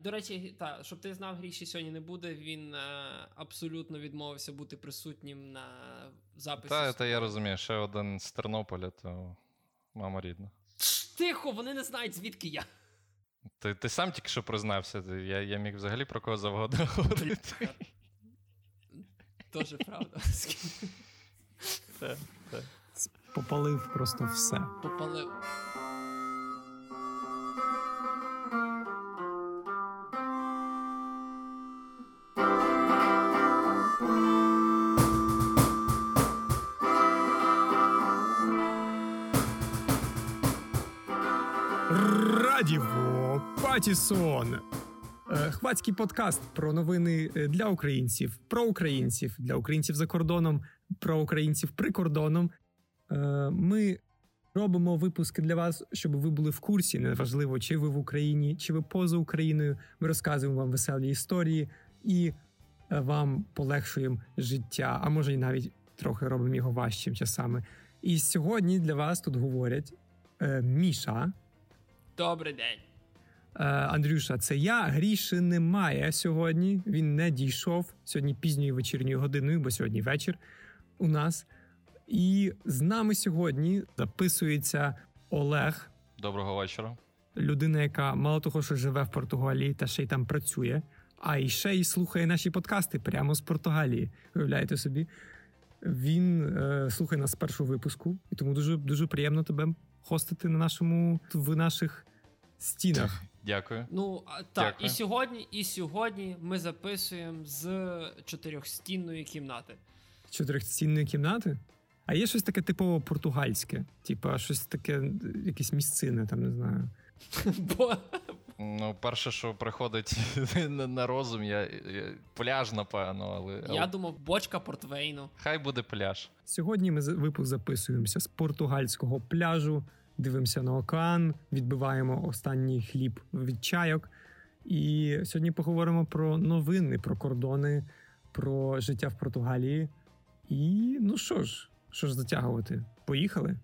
До речі, та, щоб ти знав, гріші сьогодні не буде. Він е, абсолютно відмовився бути присутнім на записі. Та, та я розумію, ще один з Тернополя, то мама рідна. Тихо, вони не знають, звідки я. Ти ти сам тільки що признався, я я міг взагалі про кого завгодно говорити. Тоже правда. Попалив просто все. Попалив. Патісон. Е, хвацький подкаст про новини е, для українців, про українців, для українців за кордоном, про українців при кордоном. Е, ми робимо випуски для вас, щоб ви були в курсі. Неважливо, чи ви в Україні, чи ви поза Україною. Ми розказуємо вам веселі історії і вам полегшуємо життя, а може, і навіть трохи робимо його важчим часами. І сьогодні для вас тут говорять Міша. Добрий день. Е, Андрюша, це я. Гріші немає сьогодні. Він не дійшов сьогодні пізньою вечірньою годиною, бо сьогодні вечір у нас. І з нами сьогодні записується Олег. Доброго вечора. Людина, яка мало того, що живе в Португалії та ще й там працює, а і ще й слухає наші подкасти прямо з Португалії. Уявляєте собі? Він е, слухає нас з першого випуску, і тому дуже дуже приємно тебе хостити на нашому в наших стінах. Дякую. Ну так, і сьогодні, і сьогодні ми записуємо з чотирьохстінної кімнати. Чотирьохстінної кімнати? А є щось таке типово португальське, типа щось таке, якесь місцине, там не знаю. Бо... Ну, перше, що приходить на розум, я, я пляж, напевно, але. Я думав, бочка портвейну. Хай буде пляж. Сьогодні ми випуск записуємося з португальського пляжу дивимося на океан, відбиваємо останній хліб від чайок. І сьогодні поговоримо про новини, про кордони, про життя в Португалії. І ну що ж, що ж затягувати? Поїхали?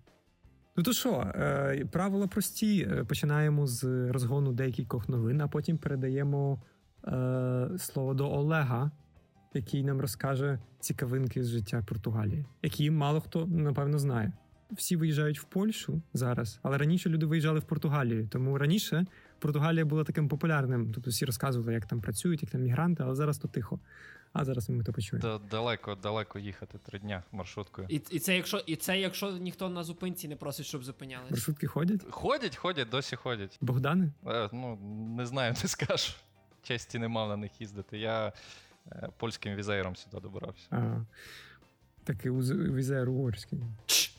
Ну то що, е, правила прості. Е, починаємо з розгону декількох новин, а потім передаємо е, слово до Олега, який нам розкаже цікавинки з життя Португалії, які мало хто напевно знає всі виїжджають в Польщу зараз, але раніше люди виїжджали в Португалію. Тому раніше Португалія була таким популярним. Тобто всі розказували, як там працюють, як там мігранти, але зараз то тихо. А зараз ми то почуємо. Далеко, далеко їхати три дня маршруткою. І і це якщо і це якщо ніхто на зупинці не просить, щоб зупинялися. Маршрутки ходять? Ходять, ходять, досі ходять. Богдани? Е, ну не знаю, не скажу. Честі не мав на них їздити. Я е, польським візеєром сюди добирався. А, Такий візеєр угорський.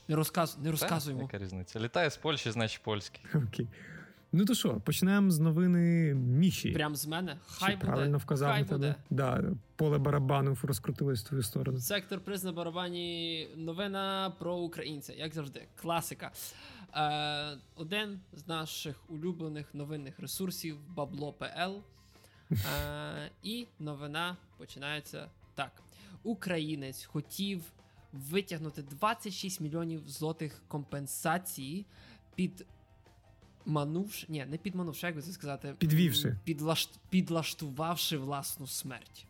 Не розказ... не розказуємо. Яка різниця? Літає з Польщі, значить польський. Окей. Ну то що, почнемо з новини Міші. Прям з мене? Хай Чи буде. Правильно вказав Хай на тебе. буде. Да, Поле барабану розкрутилось в твою сторону. Сектор приз на барабані. Новина про українця, як завжди, класика. Е, Один з наших улюблених новинних ресурсів Бабло.пл. Е, І новина починається так: Українець хотів витягнути 26 мільйонів злотих компенсації під. Манувши, ні, не підманувши, як би це сказати, підвівши, підлаш... підлаштувавши власну смерть.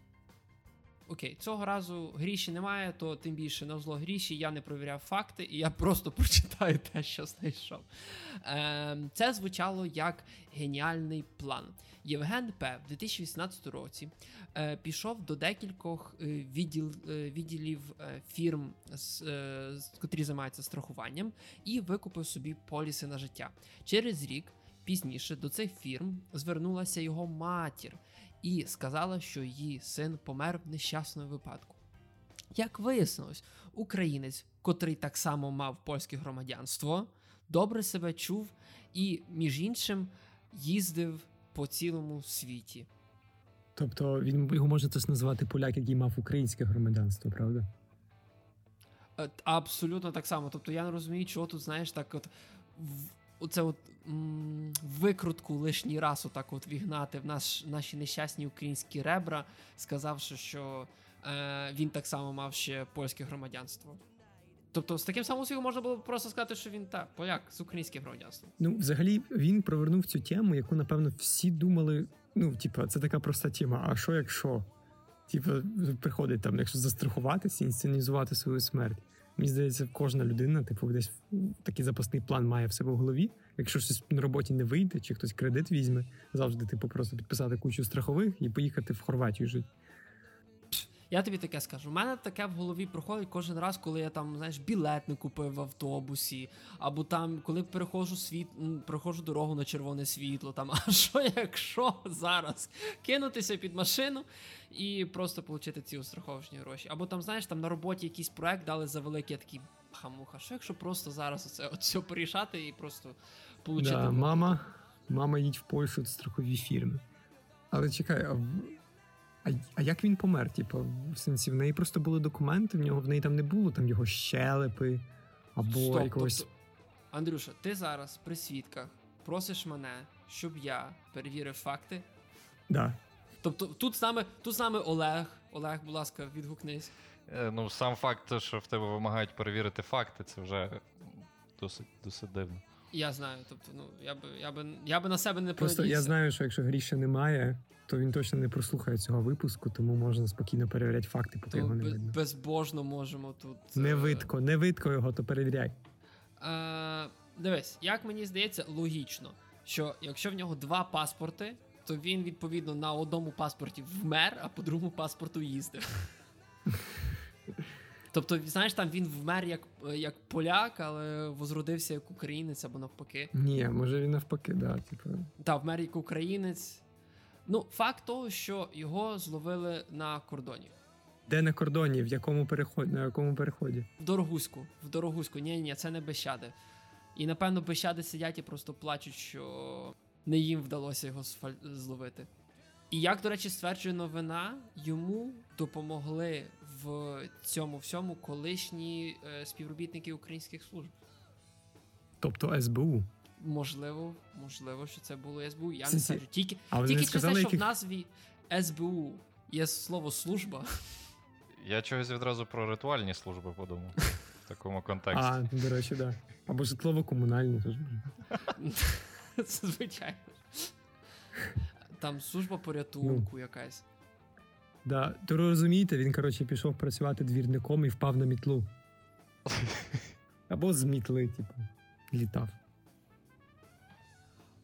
Окей, цього разу гріші немає, то тим більше на зло гріші я не провіряв факти, і я просто прочитаю те, що знайшов. Е, Це звучало як геніальний план. Євген П. в 2018 році е, пішов до декількох е, відділ, е, відділів е, фірм, з, е, котрі займаються страхуванням, і викупив собі поліси на життя. Через рік. Пізніше до цих фірм звернулася його матір і сказала, що її син помер в нещасному випадку. Як вияснилось, українець, котрий так само мав польське громадянство, добре себе чув і, між іншим, їздив по цілому світі. Тобто він його може теж назвати поляк, який мав українське громадянство, правда? Е, абсолютно так само. Тобто я не розумію, чого тут, знаєш, так от оце от м- викрутку лишній раз отак от вігнати в наш, наші нещасні українські ребра, сказавши, що е, він так само мав ще польське громадянство. Тобто, з таким самим успіхом можна було просто сказати, що він так, поляк з українським громадянством. Ну, взагалі, він провернув цю тему, яку, напевно, всі думали. ну, типа, це така проста тема. А що якщо? Типа, приходить там, якщо застрахуватися, інсценізувати свою смерть. Мені здається, кожна людина, типу, десь такий запасний план має в себе в голові. Якщо щось на роботі не вийде, чи хтось кредит візьме, завжди типу просто підписати кучу страхових і поїхати в Хорватію жити. Я тобі таке скажу. У мене таке в голові проходить кожен раз, коли я там, знаєш, білет не купив в автобусі, або там, коли переходжу світ, проходжу дорогу на червоне світло. Там, а що якщо зараз кинутися під машину і просто отримати ці страховочні гроші? Або там, знаєш, там на роботі якийсь проект дали за великий, такий хамуха. Що якщо просто зараз оце от все порішати і просто получити? Да, мама, мама їдь в Польщу це страхові фірми. Але чекай, а, а, а як він помер? Типу, в сенсі, в неї просто були документи, в нього в неї там не було там його щелепи або Стоп, якогось. тобто, Андрюша, ти зараз при свідках просиш мене, щоб я перевірив факти. Да. Тобто тут з нами, тут з нами Олег. Олег, будь ласка, відгукнись. Е, Ну, сам факт, що в тебе вимагають перевірити факти, це вже досить, досить дивно. Я знаю, тобто, ну я би я би я би на себе не Просто я знаю, що якщо Гріша немає, то він точно не прослухає цього випуску, тому можна спокійно перевіряти факти, поки То його не без- видно. безбожно можемо тут. Не е, видко, не видко його, то перевіряй. Е, дивись, як мені здається, логічно, що якщо в нього два паспорти, то він відповідно на одному паспорті вмер, а по другому паспорту їздив. Тобто, знаєш, там він вмер як, як поляк, але возродився як українець або навпаки. Ні, може він навпаки, да, типу. Та, вмер як українець. Ну, факт того, що його зловили на кордоні. Де на кордоні, в якому переході, на якому переході? В Дорогуську. В Дорогуську. Ні, ні, це не Бещади. І напевно Бещади сидять і просто плачуть, що не їм вдалося його зловити. І як, до речі, стверджує новина, йому допомогли в цьому всьому колишні е, співробітники українських служб. Тобто СБУ. Можливо, можливо, що це було СБУ. Я не Сенсі- скажу. Тільки, А тільки через те, сказали, що в назві СБУ є слово служба. Я чогось відразу про ритуальні служби подумав в такому контексті. А, до речі, да. Або житлово-комунальні теж. Це звичайно. Там служба порятунку якась. Да. То розумієте, він, коротше, пішов працювати двірником і впав на мітлу. Або з мітли, типу, літав.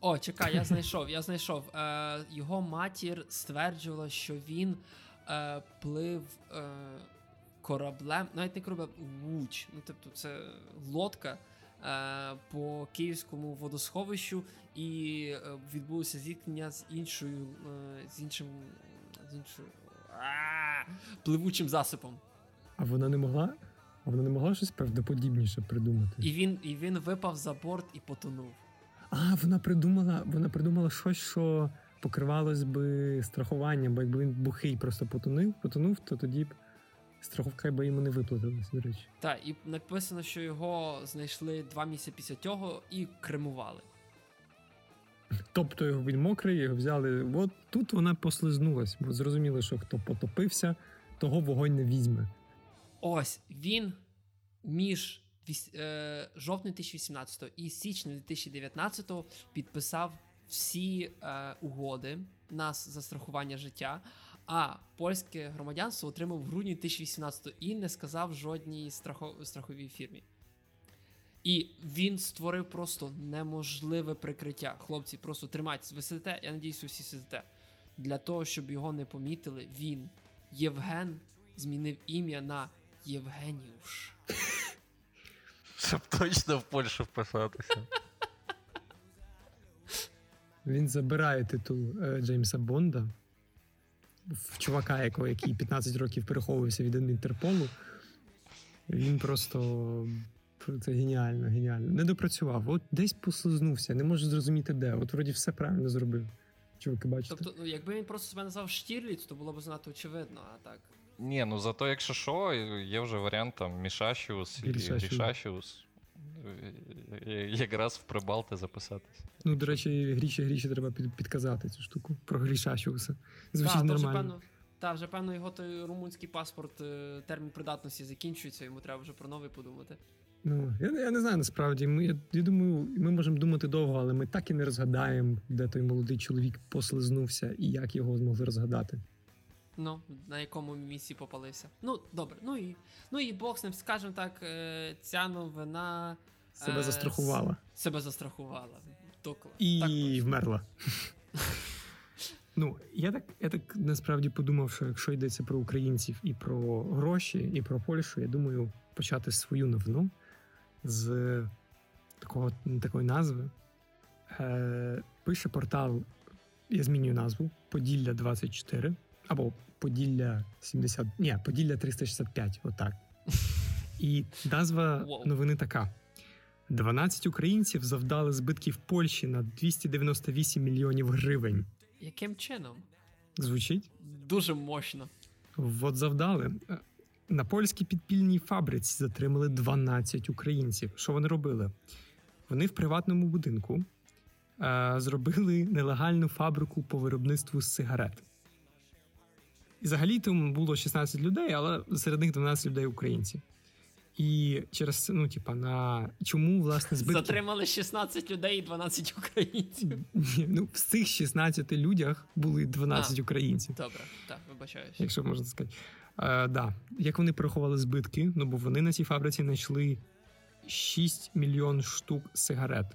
О, чекай, я знайшов, я знайшов. Е, його матір стверджувала, що він е, плив е, кораблем, навіть не кораблем, луч. Ну, тобто, це лодка е, по київському водосховищу, і е, відбулося зіткнення з іншою, е, з іншим, з іншою пливучим засипом. А вона не могла? А вона не могла щось правдоподібніше придумати. І він, і він випав за борт і потонув. А, вона придумала, вона придумала щось, що покривалось би страхуванням, бо якби він бухий просто потонув, потонув, то тоді б страховка би йому не виплатилась, до речі. Так, і написано, що його знайшли два місяці після цього і кремували. Тобто його він мокрий, його взяли. От тут вона послизнулась, бо зрозуміло, що хто потопився, того вогонь не візьме. Ось він між е, жовтня 2018 і січня 2019 підписав всі е, угоди на с- застрахування життя. А польське громадянство отримав в грудні 2018 і не сказав жодній страхо- страховій фірмі. І він створив просто неможливе прикриття. Хлопці, просто тримайтесь, ви сидите, я надіюсь, ви всі сидите. Для того, щоб його не помітили, він, Євген, змінив ім'я на Євгеніуш. Щоб точно в Польщу вписатися. Він забирає титул е, Джеймса Бонда, в чувака, якого, який 15 років переховувався від Інтерполу. Він просто. Це геніально, геніально. Не допрацював. От десь послизнувся, не можу зрозуміти де. От вроді все правильно зробив. Чуваки, бачите? Тобто, ну, якби він просто себе назвав Штірліц, то було б занадто очевидно, а так. Ні, ну зато, якщо що, є вже варіант там Мішашіус і Грішашіус. Якраз в Прибалти записатись. Ну, до речі, гріші гріші треба під, підказати цю штуку про грішащуса. Звучить вже нормально. певно, та, вже певно, його той румунський паспорт, е, термін придатності закінчується, йому треба вже про новий подумати. Ну, я, я не знаю насправді. Ми, я, я думаю, ми можемо думати довго, але ми так і не розгадаємо, де той молодий чоловік послизнувся і як його змогли розгадати. Ну, на якому місці попалився. Ну, добре, ну і ну і Бог з ним, скажімо так, е, ця новина Себе Е, застрахувала. с- себе застрахувала. Докла. І Так вмерла. ну, я так, я так насправді подумав, що якщо йдеться про українців і про гроші, і про Польщу, я думаю, почати свою новину з такого, такої назви. Е, пише портал, я змінюю назву Поділля 24 або Поділля 70. Ні, Поділля 365, отак. І назва новини така: 12 українців завдали збитків Польщі на 298 мільйонів гривень. Яким чином? Звучить? Дуже мощно. От завдали. На польській підпільній фабриці затримали 12 українців. Що вони робили? Вони в приватному будинку е, зробили нелегальну фабрику по виробництву сигарет. І взагалі там було 16 людей, але серед них 12 людей українці. І через це, ну, типа, на чому власне збитки. Затримали 16 людей і 12 українців. Ні, ну, в цих 16 людях були 12 А. українців. Добре, так, вибачаюсь. якщо можна сказати. Е, да. Як вони порахували збитки? Ну бо вони на цій фабриці знайшли 6 мільйон штук сигарет,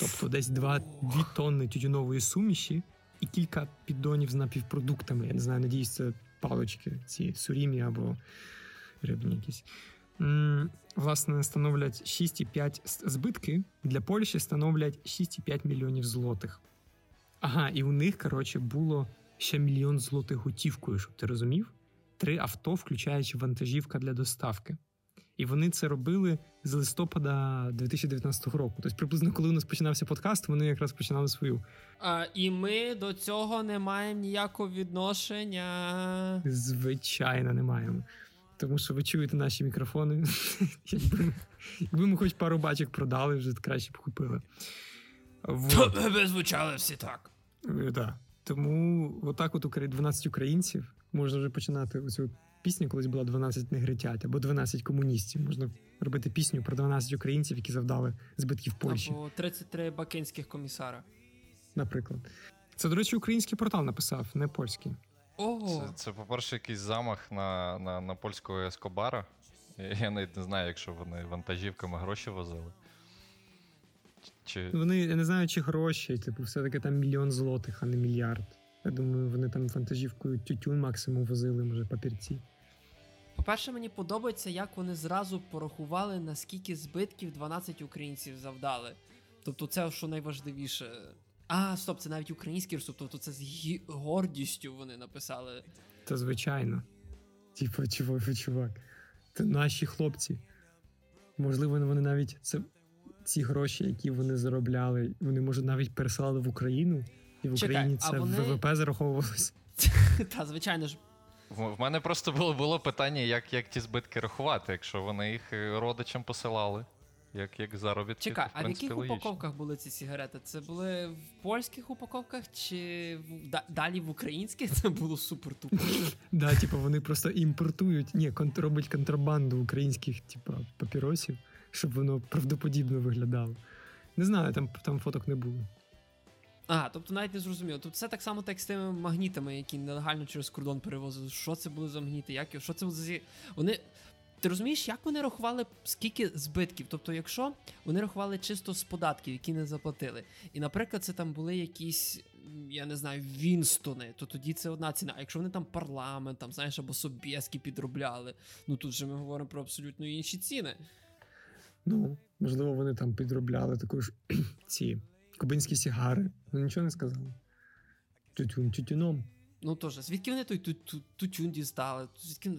тобто десь 2, 2 тонни тютюнової суміші і кілька піддонів з напівпродуктами. Я не знаю, надіюсь, це палочки, ці сурімі або рибні якісь. Власне, становлять 6,5 с- збитки для Польщі становлять 6,5 мільйонів злотих. Ага, і у них, коротше, було ще мільйон злотих готівкою, щоб ти розумів. Три авто, включаючи вантажівка для доставки. І вони це робили з листопада 2019 року. Тобто, приблизно коли у нас починався подкаст, вони якраз починали свою. А, і ми до цього не маємо ніякого відношення. Звичайно, не маємо. Тому що ви чуєте наші мікрофони. якби, ми, хоч пару бачок продали, вже краще б купили. Звучали всі так. Е, Тому отак от 12 українців можна вже починати оцю пісню, колись була 12 негритят або 12 комуністів. Можна робити пісню про 12 українців, які завдали збитків Польщі, Або 33 бакинських комісара. наприклад. Це, до речі, український портал написав, не польський. Ого. Це, це, по-перше, якийсь замах на, на, на польського Ескобара. Я, я навіть не знаю, якщо вони вантажівками гроші возили. Чи, Вони я не знаю, чи гроші, типу, все-таки там мільйон злотих, а не мільярд. Я думаю, вони там вантажівкою тютюн максимум возили, може, папірці. По-перше, мені подобається, як вони зразу порахували, наскільки збитків 12 українців завдали. Тобто, це що найважливіше. А, стоп, це навіть український ресурс, тобто це з гі- гордістю вони написали. Та звичайно. Типу, чувак, чувак. Це наші хлопці. Можливо, вони навіть це ці гроші, які вони заробляли, вони може навіть пересилали в Україну, і в Чекай, Україні це вони- ВВП зараховувалось. Та, звичайно ж, в мене просто було, було питання, як, як ті збитки рахувати, якщо вони їх е, родичам посилали. Як, як заробітки. чекай, то, в а в яких логічно. упаковках були ці сигарети? Це були в польських упаковках, чи в, да- далі в українських? Це було супер тупо. Да, типу, вони просто імпортують, ні, роблять контрабанду українських, типу, папіросів, щоб воно правдоподібно виглядало. Не знаю, там, там фоток не було. А, тобто навіть не зрозуміло. Тут все так само так з тими магнітами, які нелегально через кордон перевозили. Що це були за магніти? Як що це за вони. Ти розумієш, як вони рахували скільки збитків? Тобто, якщо вони рахували чисто з податків, які не заплатили, і, наприклад, це там були якісь, я не знаю, Вінстони, то тоді це одна ціна. А якщо вони там парламент, там, знаєш, або Собєски підробляли, ну тут же ми говоримо про абсолютно інші ціни. Ну, можливо, вони там підробляли також ці кубинські сігари. Ну нічого не сказали. Тютюн, тютюном. Ну теж, звідки вони той тютюн дістали? Звідки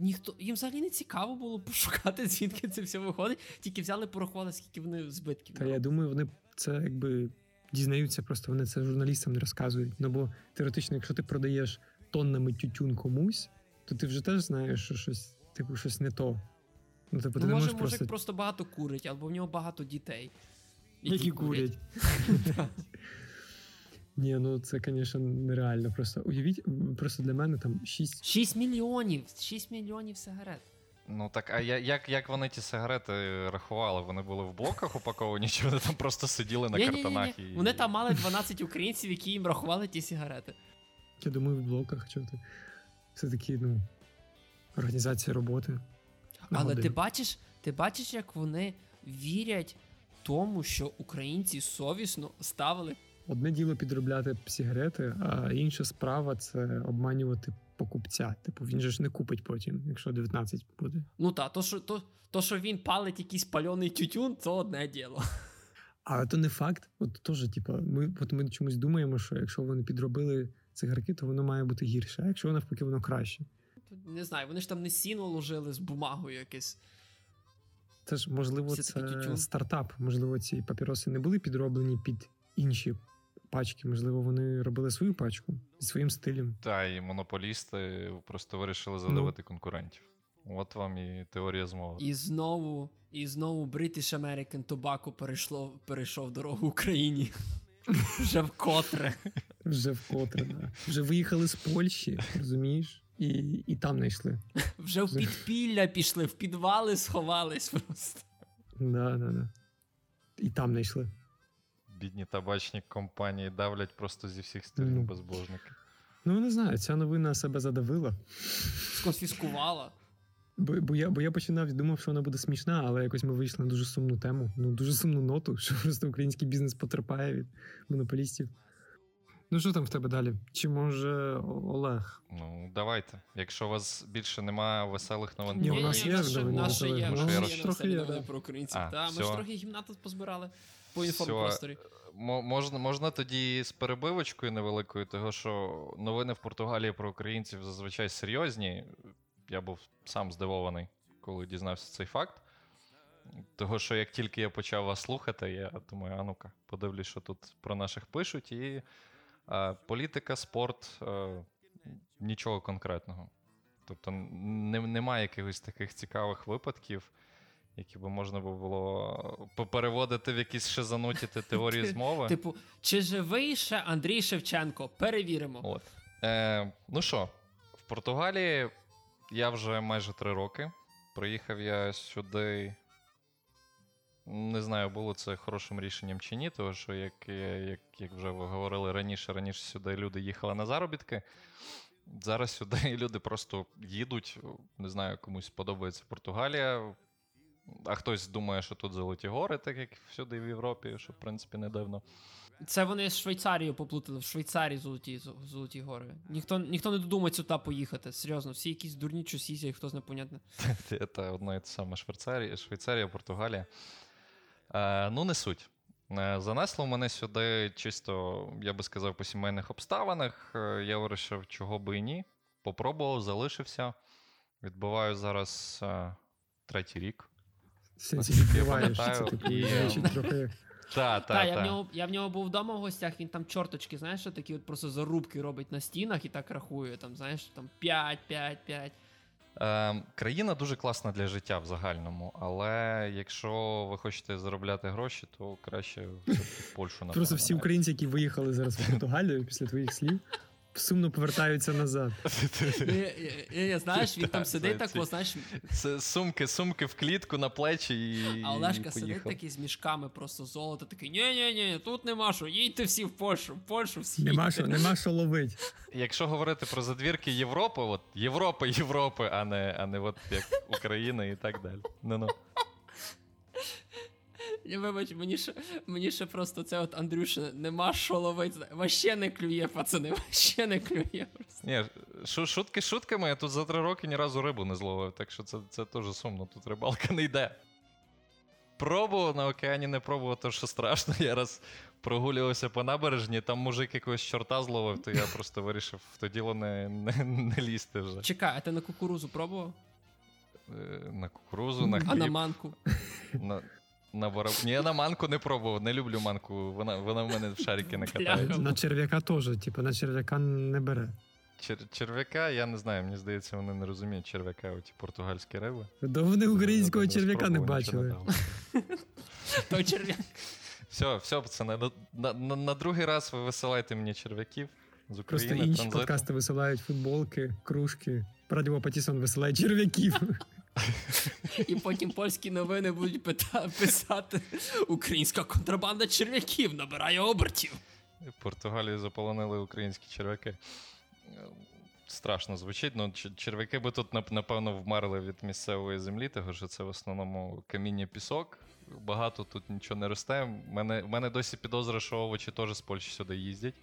ніхто їм взагалі не цікаво було пошукати, звідки це все виходить. Тільки взяли, порахували, скільки вони збитків. Та я думаю, вони це якби дізнаються, просто вони це журналістам не розказують. Ну бо теоретично, якщо ти продаєш тоннами тютюн комусь, то ти вже теж знаєш, що щось, типу, щось не то. Ну, типу, ти Ну, не може, можеш мужик просто. просто багато курить, або в нього багато дітей. Які курять. Ні, ну це, звісно, нереально. Просто уявіть, просто для мене там 6 6 мільйонів! 6 мільйонів сигарет. Ну так, а я- як, як вони ті сигарети рахували? Вони були в блоках упаковані, чи вони там просто сиділи на картонах? І... Вони там мали 12 українців, які їм рахували ті сигарети. Я думаю, в блоках чого ти. Все-таки, ну, організація роботи. Але ти бачиш, ти бачиш, як вони вірять тому, що українці совісно ставили. Одне діло підробляти сигарети, а інша справа це обманювати покупця. Типу, він же ж не купить потім, якщо 19 буде. Ну та, то, що, то, то, що він палить якийсь пальоний тютюн, це одне діло. А то не факт. От теж, типу, ми, от ми чомусь думаємо, що якщо вони підробили цигарки, то воно має бути гірше. А якщо навпаки, воно краще. Не знаю, вони ж там не сіно ложили з бумагою якесь. Це ж можливо, Це це стартап. Можливо, ці папіроси не були підроблені під інші пачки. Можливо, вони робили свою пачку зі своїм стилем. Та, і монополісти просто вирішили Ну. конкурентів. От вам і теорія змови. І знову, і знову British American Tobacco перейшло, перейшов дорогу Україні. Вже вкотре. Вже вкотре, да. вже виїхали з Польщі, розумієш? І, і там знайшли. Вже в підпілля пішли, в підвали сховались просто. Да, да, да. І там знайшли. Бідні табачні компанії давлять просто зі всіх сторін Ну. безбожники. Ну, не знаю, ця новина себе задавила. Сконфіскувала. Бо, бо, я, бо я починав думав, що вона буде смішна, але якось ми вийшли на дуже сумну тему, ну дуже сумну ноту, що просто український бізнес потерпає від монополістів. Ну, що там в тебе далі? Чи може Олег? Ну, давайте. Якщо у вас більше немає веселих новин, Ні, у нас є ще про є, Ну, трохи є, новини да. про українців. А, Та, ми ж трохи гімната позбирали по інформпросторі. Можна, можна тоді з перебивочкою невеликою, того що новини в Португалії про українців зазвичай серйозні. Я був сам здивований, коли дізнався цей факт. Того, що як тільки я почав вас слухати, я думаю, а ну-ка, подивлюсь, що тут про наших пишуть. І політика, спорт, е, нічого конкретного. Тобто немає якихось таких цікавих випадків, які би можна було попереводити в якісь шизануті теорії змови. Типу, чи живий ще Андрій Шевченко? Перевіримо. От. Е, ну що, в Португалії я вже майже три роки. Приїхав я сюди. Не знаю, було це хорошим рішенням чи ні, тому що, як, як, як вже ви говорили раніше, раніше сюди люди їхали на заробітки. Зараз сюди люди просто їдуть. Не знаю, комусь подобається Португалія. А хтось думає, що тут золоті гори, так як всюди в Європі, що в принципі не дивно. Це вони з Швейцарією поплутали. В Швейцарії золоті, золоті гори. Ніхто, ніхто не додумається туди поїхати. Серйозно, всі якісь дурні чусі, хтось непонятне. Це одно і те саме Швейцарія, Швейцарія, Португалія. Е, ну, не суть. Е, Занесло мене сюди чисто, я би сказав, по сімейних обставинах. Е, Я вирішив, чого би і ні. Попробував, залишився. Відбуваю зараз е, третій рік. Сенсі Наскільки я це пам'ятаю, і- звучить трохи. Та, Так, та, я, в нього, я в нього був вдома в гостях, він там чорточки, знаєш, такі от просто зарубки робить на стінах і так рахує. Там, знаєш, там 5, 5, 5. Е, країна дуже класна для життя в загальному, але якщо ви хочете заробляти гроші, то краще в Польщу напевно. Просто всі українці, які виїхали зараз в Португалію після твоїх слів, сумно повертаються назад. Знаєш, він там сидить так, знаєш, Це сумки, сумки в клітку на плечі і. а Олешка сидить такий з мішками просто золота, такий, ні-ні-ні, тут нема що, їдьте всі в Польщу, в Польщу всі. Нема що, нема що ловить. Якщо говорити про задвірки Європи, от Європа, Європи, а не, а не от як Україна і так далі. Ну ну. Я вибач, мені ще, мені ще просто це от Андрюша, нема що ловить. Ваще не клює, пацани, ваще не клює. Просто. Ні, шутки шутками, я тут за три роки ні разу рибу не зловив, так що це, це теж сумно, тут рибалка не йде. Пробував на океані не пробував, то що страшно. Я раз прогулювався по набережні, там мужик якогось чорта зловив, то я просто вирішив в то діло не, не, не лізти вже. Чекай, а ти на кукурузу пробував? Е, На кукурузу, на А на манку? На, на вороб... Ні, я на манку не пробував, не люблю манку. Вона, вона в мене в шарики не катається. На черв'яка теж, типу, на черв'яка не бере. Чер... Черв'яка, я не знаю, мені здається, вони не розуміють черв'яка, оті португальські риби. Да вони українського черв'яка не бачили. Той черв'як. Все, все, пацани, на, на, на, на другий раз ви висилайте мені черв'яків з Просто України, інші транзиту. подкасти висилають футболки, кружки. Радіо Патісон висилає черв'яків. І потім польські новини будуть писати: Українська контрабанда черв'яків набирає обертів. В Португалії заполонили українські черв'яки. Страшно звучить, ну черв'яки би тут напевно вмерли від місцевої землі, тому що це в основному каміння пісок. Багато тут нічого не росте. У мене, мене досі підозра, що овочі теж з Польщі сюди їздять.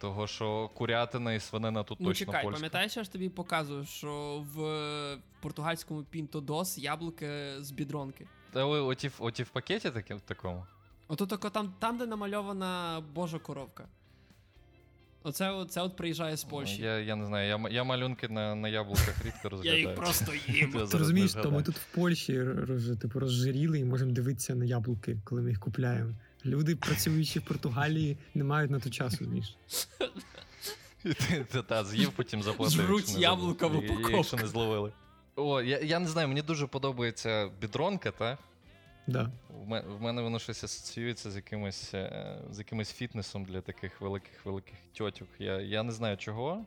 Того, що курятина і свинина тут Ну точно чекай, польська. пам'ятаєш, я ж тобі показував, що в португальському Пінтодос яблуки з бідронки. Та ви оті, в- оті в пакеті такі, в такому? Ото тако там, там, де намальована Божа коровка. Оце, от- це от приїжджає з Польщі. Я, я не знаю, я, я малюнки на, на яблуках рідко Я їх просто їм. Ти розумієш, то ми тут в Польщі типу, розжиріли і можемо дивитися на яблуки, коли ми їх купляємо. Люди, працюючи в Португалії, не мають на то часу. І ти та, з'їв, потім заплатив. Жруть яблука в і Якщо не зловили. О, я, я не знаю, мені дуже подобається бідронка, та? Да. В мене, воно щось асоціюється з якимось, е, з якимось фітнесом для таких великих-великих тьотюк. Я, я не знаю чого.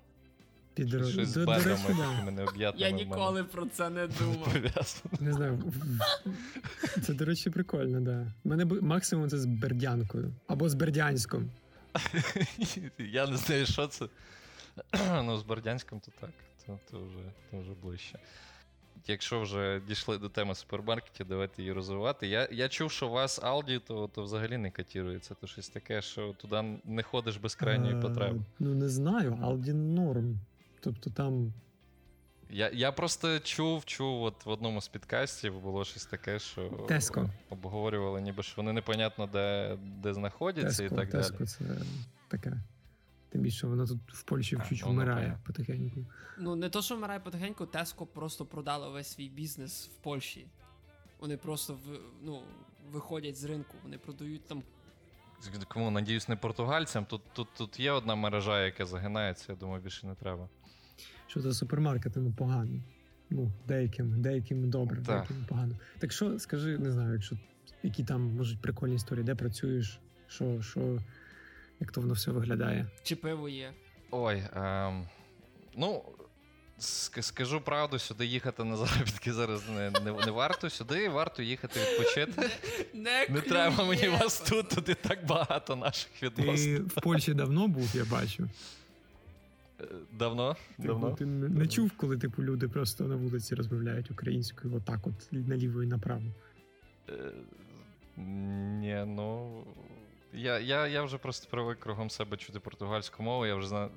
Під Щось до, з бедрами речі, да. такими необ'ятними. Я ніколи про це не думав. Не знаю. Це, до речі, прикольно, да. У мене б- максимум це з бердянкою. Або з бердянськом. Я не знаю, що це. ну, з Бердянськом, то так. То, то, вже, то вже ближче. Якщо вже дійшли до теми супермаркетів, давайте її розвивати. Я, я чув, що у вас Aldi, то, то взагалі не котірується. То щось таке, що туди не ходиш без крайньої Е, потреби. Ну, не знаю, Aldi норм. Тобто там Я, я просто чув, чув, от в одному з підкастів було щось таке, що Tesco. обговорювали, ніби що вони непонятно де, де знаходяться і так Теско далі. це таке. Тим більше воно тут в Польщі А, чуть ну, ну, вмирає потихеньку. Ну, не то, що вмирає потихеньку, Теско просто продала весь свій бізнес в Польщі. Вони просто в, ну, виходять з ринку, вони продають там. Кому надіюсь, не португальцям. Тут, тут, тут є одна мережа, яка загинається, я думаю, більше не треба. Що за супермаркетами погано. Ну, деяким, деяким добре, Так. деяким погано. Так що, скажи, не знаю, якщо які там можуть прикольні історії, де працюєш, що, що, як то воно все виглядає. Чи пиво є. Ой, ем, ну. Скажу правду, сюди їхати на заробітки зараз не, не, не варто. Сюди варто їхати відпочити. Не, Не треба мені вас тут, тут і так багато наших відносин. Ти в Польщі давно був, я бачу. Е, Давно? Типу, Давно. ти не, не чув, коли типу люди просто на вулиці розмовляють українською, отак, от наліво і направо. Е, Ні, ну. Я, я, я вже просто привик кругом себе чути португальську мову. Я вже знаю.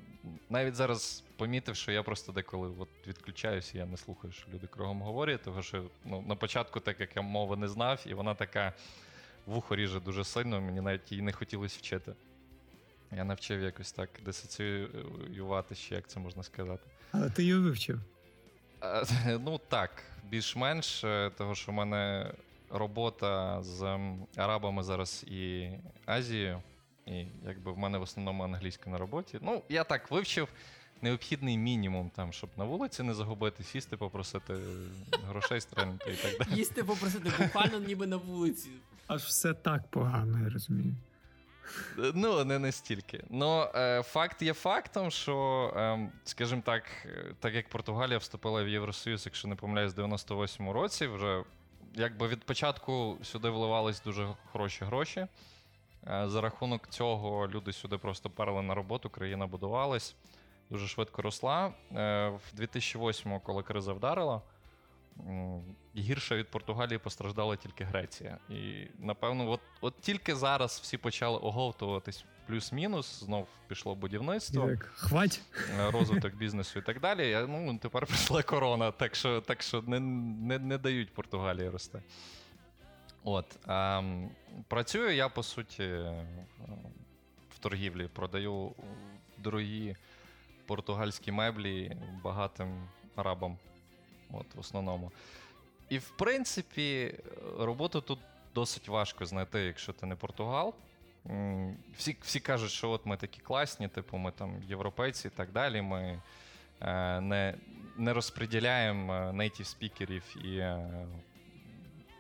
Навіть зараз помітив, що я просто деколи от відключаюся, я не слухаю, що люди кругом говорять, тому що ну, на початку, так як я мови не знав, і вона така вухо ріже дуже сильно, мені навіть її не хотілося вчити. Я навчив якось так дисоціювати, ще як це можна сказати. Але ти її вивчив. Е, Ну так, більш-менш, е, того, що в мене робота з арабами зараз і Азією, і якби в мене в основному англійська на роботі. Ну, я так вивчив необхідний мінімум, там, щоб на вулиці не загубити, сісти, попросити грошей стрельнути і так далі. Їсти попросити буквально ніби на вулиці. Аж все так погано, я розумію. Ну, не настільки. Ну, е, факт є фактом, що, е, скажімо так, е, так як Португалія вступила в Євросоюз, якщо не помиляюсь, в 98-му році, вже якби від початку сюди вливались дуже хороші гроші. Е, за рахунок цього люди сюди просто перли на роботу, країна будувалась, дуже швидко росла. Е, в 2008-му, коли криза вдарила, гірше від Португалії постраждала тільки Греція. І напевно, от, от тільки зараз всі почали оговтуватись плюс-мінус, знов пішло будівництво, так, хвать. е, розвиток бізнесу і так далі. А, Ну, тепер прийшла корона, так що, так що не, не, не дають Португалії рости. От. ем, працюю я, по суті, е, в торгівлі, продаю дорогі португальські меблі багатим арабам. От, в основному. І, в принципі, роботу тут досить важко знайти, якщо ти не португал. Всі, всі кажуть, що от ми такі класні, типу, ми там європейці і так далі. Ми е, не, не розподіляємо native спікерів і, е,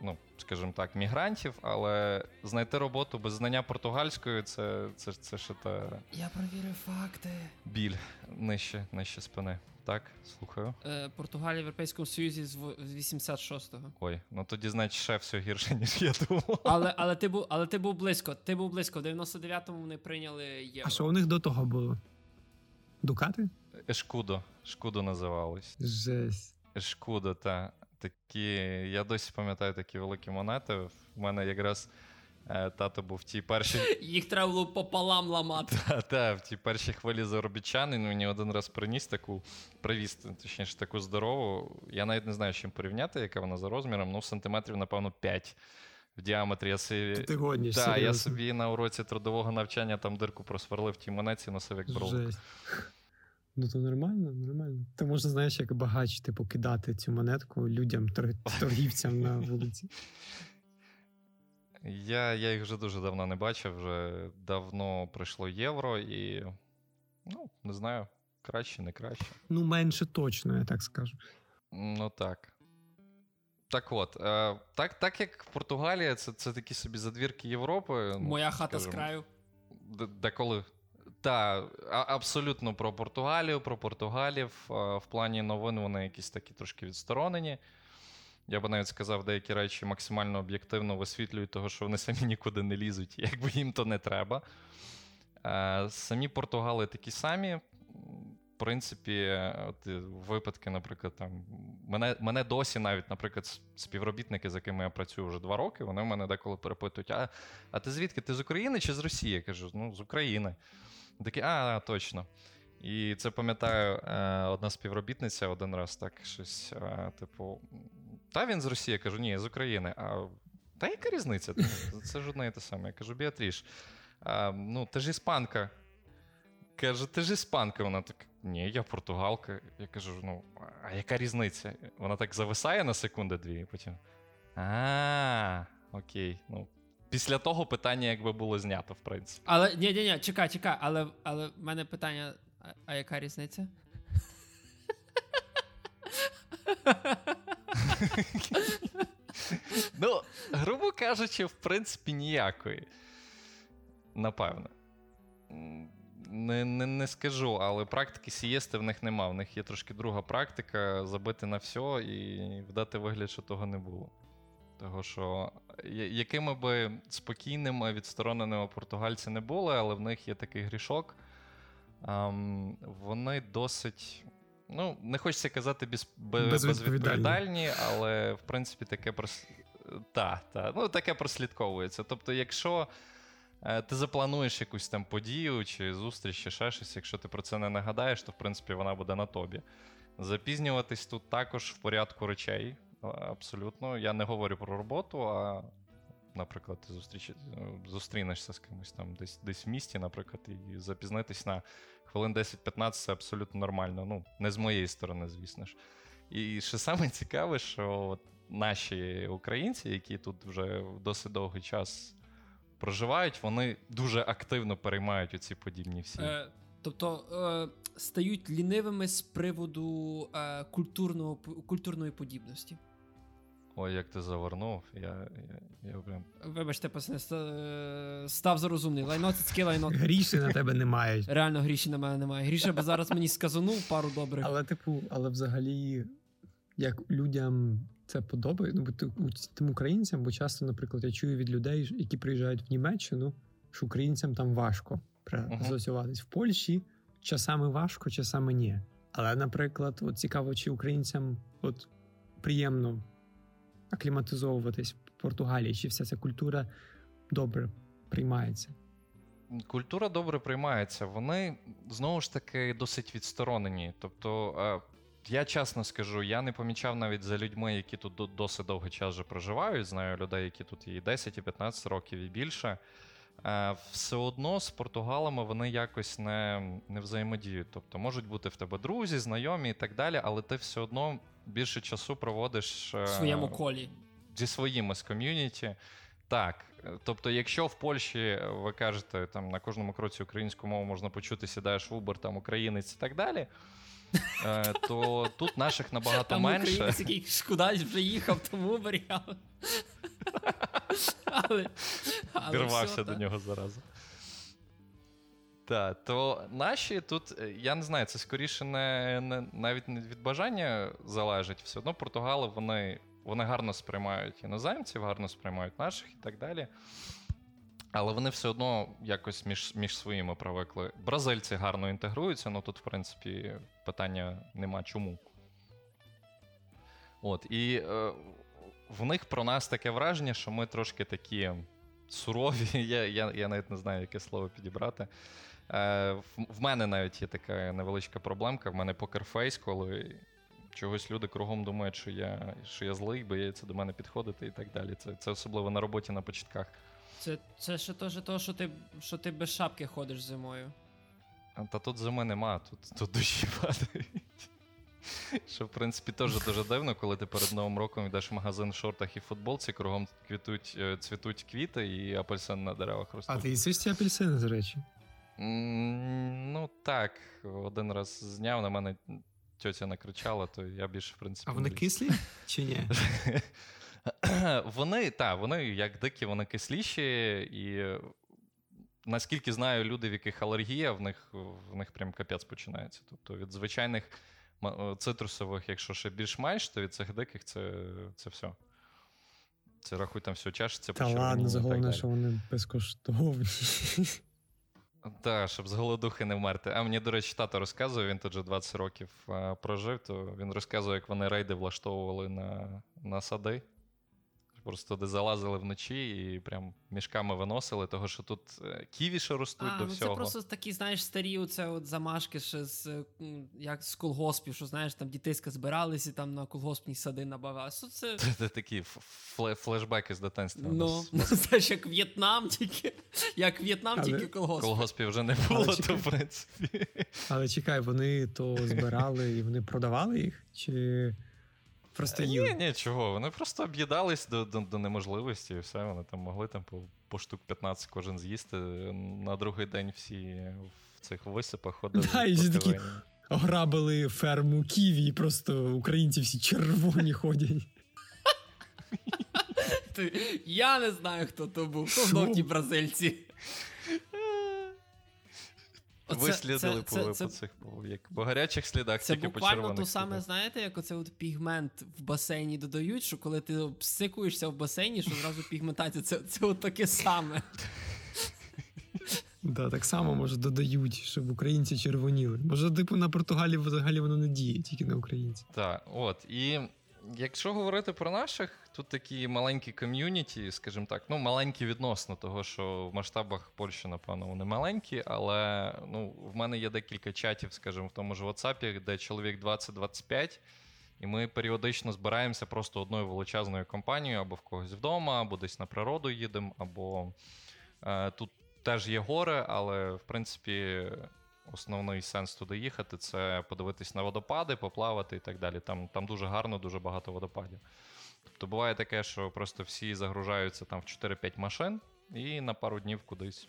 ну, скажімо так, мігрантів, але знайти роботу без знання португальської це, це, це ще та Я провірив факти. біль нижче, нижче спини. Так, слухаю. Е, Португалія в Європейському Союзі з 86-го. Ой, ну тоді, значить, ще все гірше, ніж я думав. Але, але, ти був, але ти був близько. Ти був близько. В 99-му вони прийняли євро. А що у них до того було? Дукати? Ешкудо. Шкудо називались. Жесть. Шкода, та. Такі, я досі пам'ятаю такі великі монети. В мене якраз тато був в тій першій, Їх треба було пополам ламати. та, та, в тій першій хвилі заробітчан. Він мені один раз приніс таку, привіз, точніше, таку здорову. Я навіть не знаю, з чим порівняти, яка вона за розміром. Ну, сантиметрів, напевно, 5 в діаметрі. Я собі, Ти годніш, та, я собі на уроці трудового навчання там дирку просверлив в тій монеті, носив як. Жесть. Ну то нормально, нормально. Ти можна, знаєш, як багач, типу, кидати цю монетку людям, торгівцям на вулиці. Я, я їх вже дуже давно не бачив, вже давно пройшло євро і. Ну, не знаю, краще, не краще. Ну, менше точно, я так скажу. Ну так. Так от, е, так, так як Португалія, це, це такі собі задвірки Європи. ну, Моя хата з краю. Де- Деколи. Так, абсолютно про Португалію, про португалів. В плані новин вони якісь такі трошки відсторонені. Я би навіть сказав, деякі речі максимально об'єктивно висвітлюють того, що вони самі нікуди не лізуть, якби їм то не треба. Е, Самі Португали такі самі. В принципі, от е, випадки, наприклад, там мене, мене досі навіть, наприклад, співробітники, з якими я працюю вже два роки, вони в мене деколи перепитують: а, а ти звідки? Ти з України чи з Росії? Я кажу, ну, з України. Такі, а, точно. І це пам'ятаю, е, одна співробітниця один раз так щось, типу, та він з Росії, я кажу, ні, з України. А та яка різниця? Це ж одне і те саме. Я кажу, Біатріш, а, ну, ти ж іспанка. Кажу, ти ж іспанка. Вона так, ні, я португалка. Я кажу, ну, а яка різниця? Вона так зависає на секунди-дві, і потім. А, окей. Ну, після того питання якби було знято, в принципі. Але ні, ні, ні, чекай, чекай, але, але в мене питання: а, а яка різниця? Ну, грубо кажучи, в принципі, ніякої. Напевно. Не, не, не скажу, але практики сієсти в них нема. В них є трошки друга практика забити на все і вдати вигляд, що того не було. Того, що якими би спокійними, відстороненими португальці не були, але в них є такий грішок. Вони досить. Ну, не хочеться казати без, бе- Безвідповідальні. безвідповідальні, але в принципі таке прос... та, та, ну, таке прослідковується. Тобто, якщо е, ти заплануєш якусь там подію чи зустріч, чи ще щось, якщо ти про це не нагадаєш, то в принципі вона буде на тобі. Запізнюватись тут також в порядку речей. Абсолютно. Я не говорю про роботу, а, наприклад, ти зустріч... зустрінешся з кимось там десь, десь в місті, наприклад, і запізнитись на хвилин 10-15 це абсолютно нормально. Ну, не з моєї сторони, звісно ж. І ще саме цікаве, що от наші українці, які тут вже досить довгий час проживають, вони дуже активно переймають оці подібні всі. Е, тобто е, стають лінивими з приводу е, культурного, культурної подібності. Ой, як ти завернув, я, я, я прям. Вибачте, пацани, е, став за розумний. Лайно це цьке лайно. Гріші на тебе немає. Реально гріші на мене немає. Гріша би зараз мені сказанув пару добрих. Але, типу, але взагалі, як людям це подобається, ну, бо ти- тим українцям, бо часто, наприклад, я чую від людей, які приїжджають в Німеччину, що українцям там важко пристосуватись. В Польщі часами важко, часами ні. Але, наприклад, от цікаво, чи українцям от приємно акліматизовуватись в Португалії, чи вся ця культура добре приймається. Культура добре приймається. Вони знову ж таки досить відсторонені. Тобто, е, я чесно скажу, я не помічав навіть за людьми, які тут досить довгий час вже проживають. Знаю людей, які тут і 10, і 15 років, і більше. Е, Все одно з португалами вони якось не, не взаємодіють. Тобто можуть бути в тебе друзі, знайомі і так далі, але ти все одно більше часу проводиш е, В своєму колі. зі своїми з ком'юніті. Так. е, Тобто, якщо в Польщі е, ви кажете, там на кожному кроці українську мову можна почути, сідаєш в Uber, там українець і так далі, то тут наших набагато Там менше. українець, який кудись вже їхав, тому варіант. Але, але Вірвався до нього зараза. Так, то наші тут, е, я не знаю, це скоріше не, не навіть не від бажання залежить. Все одно Португали вони, вони гарно сприймають іноземців, гарно сприймають наших і так далі. Але вони все одно якось між між своїми привикли. Бразильці гарно інтегруються, ну тут, в принципі, питання нема чому. От, і е, в них про нас таке враження, що ми трошки такі сурові. Я я, я навіть не знаю, яке слово підібрати. Е, В, мене навіть є така невеличка проблемка. В мене покерфейс, коли чогось люди кругом думають, що я що я злий, бояться до мене підходити і так далі. Це це особливо на роботі на початках. Це, це ще теж того, що ти, що ти без шапки ходиш зимою. Та тут зими нема, тут, тут душі падають. Що, в принципі, теж дуже дивно, коли ти перед Новим роком йдеш в магазин в шортах і футболці, кругом квітуть, е, цвітуть квіти і апельсин на деревах ростуть. А ти їсиш ці апельсини, до речі? Ну так, один раз зняв, на мене тьотя накричала, то я більше, в принципі. А вони не кислі чи ні? Вони, так, вони як дикі, вони кисліші, і наскільки знаю, люди, в яких алергія, в них, в них прям капець починається. Тобто від звичайних е, цитрусових, якщо ще більш-менш, то від цих диких це, це все. Це рахуй там все чашиться, Та ладно, і так заголовне, далі. що вони безкоштовні. Так, щоб з голодухи не вмерти. А мені, до речі, тато розказує, він тут же 20 років прожив, то він розказує, як вони рейди влаштовували на, на сади. Просто туди залазили вночі і прям мішками виносили, того що тут е, ківі ще ростуть А, до ну всього. це просто такі, знаєш, старі оце от замашки ще з е, як з колгоспів, що знаєш, там дітиська збирались і там на колгоспні сади набавали. Це, це Це, такі флешбеки з дитинства. ну, ну, ж як В'єтнам, тільки як В'єтнам, тільки колгосп. Колгоспів вже не було, то в принципі. Але чекай, вони то збирали і вони продавали їх? Чи просто Ні, їли? ні, чого. Вони просто об'їдались до, до, до неможливості, і все. Вони там могли там по, по штук 15 кожен з'їсти. На другий день всі в цих висипах ходили. Да, і всі такі- Ограбили ферму Ківі, і просто українці всі червоні ходять. Я не знаю, хто то був. То Що? знов ті бразильці. Оце- Вислідили це- по, це- по цих по, як, по гарячих слідах, Це тільки по буквально червоних то саме, знаєте, як оце от пігмент в басейні додають, що коли ти обсикуєшся в басейні, що зразу пігментація. Це, це от таке саме. Да, так само, може, додають, щоб українці червоніли. Може, типу на Португалії взагалі воно не діє, тільки на українців. Так, от. І якщо говорити про наших, тут такі маленькі ком'юніті, скажімо так, ну, маленькі відносно того, що в масштабах Польщі, напевно, вони маленькі, але ну, в мене є декілька чатів, скажімо, в тому ж WhatsApp, де чоловік 20-25. І ми періодично збираємося просто одною величезною компанією, або в когось вдома, або десь на природу їдемо, або е, тут теж є гори, але в принципі основний сенс туди їхати це подивитись на водопади, поплавати і так далі. Там, там дуже гарно, дуже багато водопадів. Тобто буває таке, що просто всі загружаються там в 4-5 машин і на пару днів кудись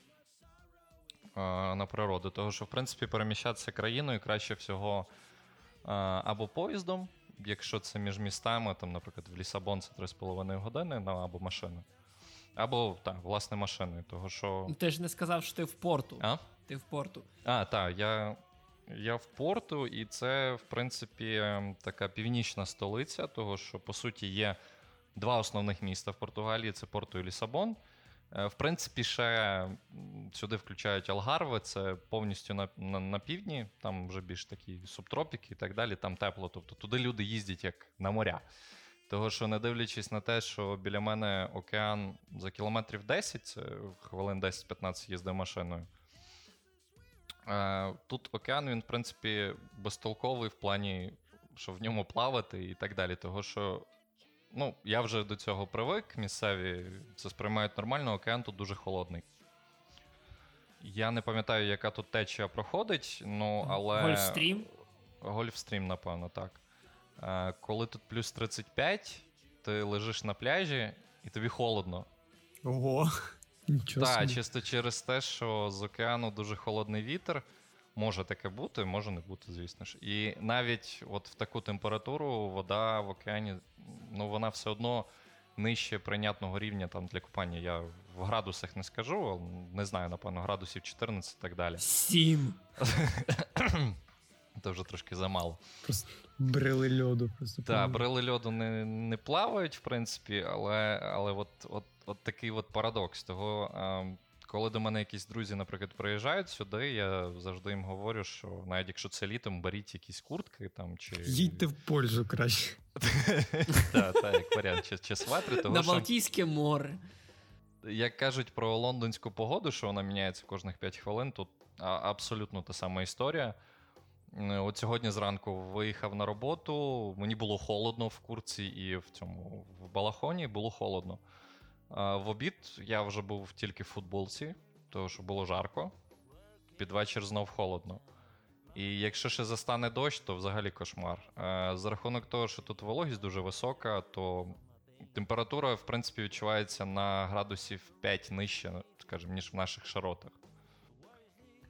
е, на природу. Того, що в принципі переміщатися країною краще всього е, або поїздом, якщо це між містами, там, наприклад, в Лісабон це 3,5 години, ну, або машина. Або так, власне, машиною. Того, що. Ну, Ти ж не сказав, що ти в порту. А? Ти в порту. А, так, я, я в порту, і це, в принципі, ем, така північна столиця, того що, по суті, є два основних міста в Португалії: це Порту і Лісабон. Е, В принципі, ще сюди включають Алгарве, це повністю на, на, на півдні, там вже більш такі субтропіки і так далі, там тепло. Тобто туди люди їздять як на моря. Того, що не дивлячись на те, що біля мене океан за кілометрів 10, хвилин 10-15 їздив машиною. Е, Тут океан, він, в принципі, безтолковий в плані, що в ньому плавати і так далі. Того, що ну, я вже до цього привик, місцеві це сприймають нормально, океан тут дуже холодний. Я не пам'ятаю, яка тут течія проходить, ну, але. Гольфстрім? Гольфстрім, напевно, так. Коли тут плюс 35, ти лежиш на пляжі і тобі холодно. Ого. Нічого Так, собі. чисто через те, що з океану дуже холодний вітер. Може таке бути, може не бути, звісно ж. І навіть от в таку температуру вода в океані, ну вона все одно нижче прийнятного рівня там для купання. Я в градусах не скажу, не знаю, напевно, градусів 14 і так далі. Сім. Це вже трошки замало. Просто брили льоду. Просто Так, брили льоду не не плавають, в принципі, але але от от, от такий от парадокс. Того, коли до мене якісь друзі, наприклад, приїжджають сюди, я завжди їм говорю, що навіть якщо це літом, беріть якісь куртки там чи. Їдьте в Польщу краще. Так, так, як варіант, чи сватри. На Балтійське море. Як кажуть про лондонську погоду, що вона міняється кожних 5 хвилин, тут абсолютно та сама історія. От сьогодні зранку виїхав на роботу. Мені було холодно в курці і в цьому в балахоні було холодно. В обід я вже був тільки в футболці, тому що було жарко. Під вечір знов холодно. І якщо ще застане дощ, то взагалі кошмар. За рахунок того, що тут вологість дуже висока, то температура, в принципі, відчувається на градусів 5 нижче, скажімо, ніж в наших широтах.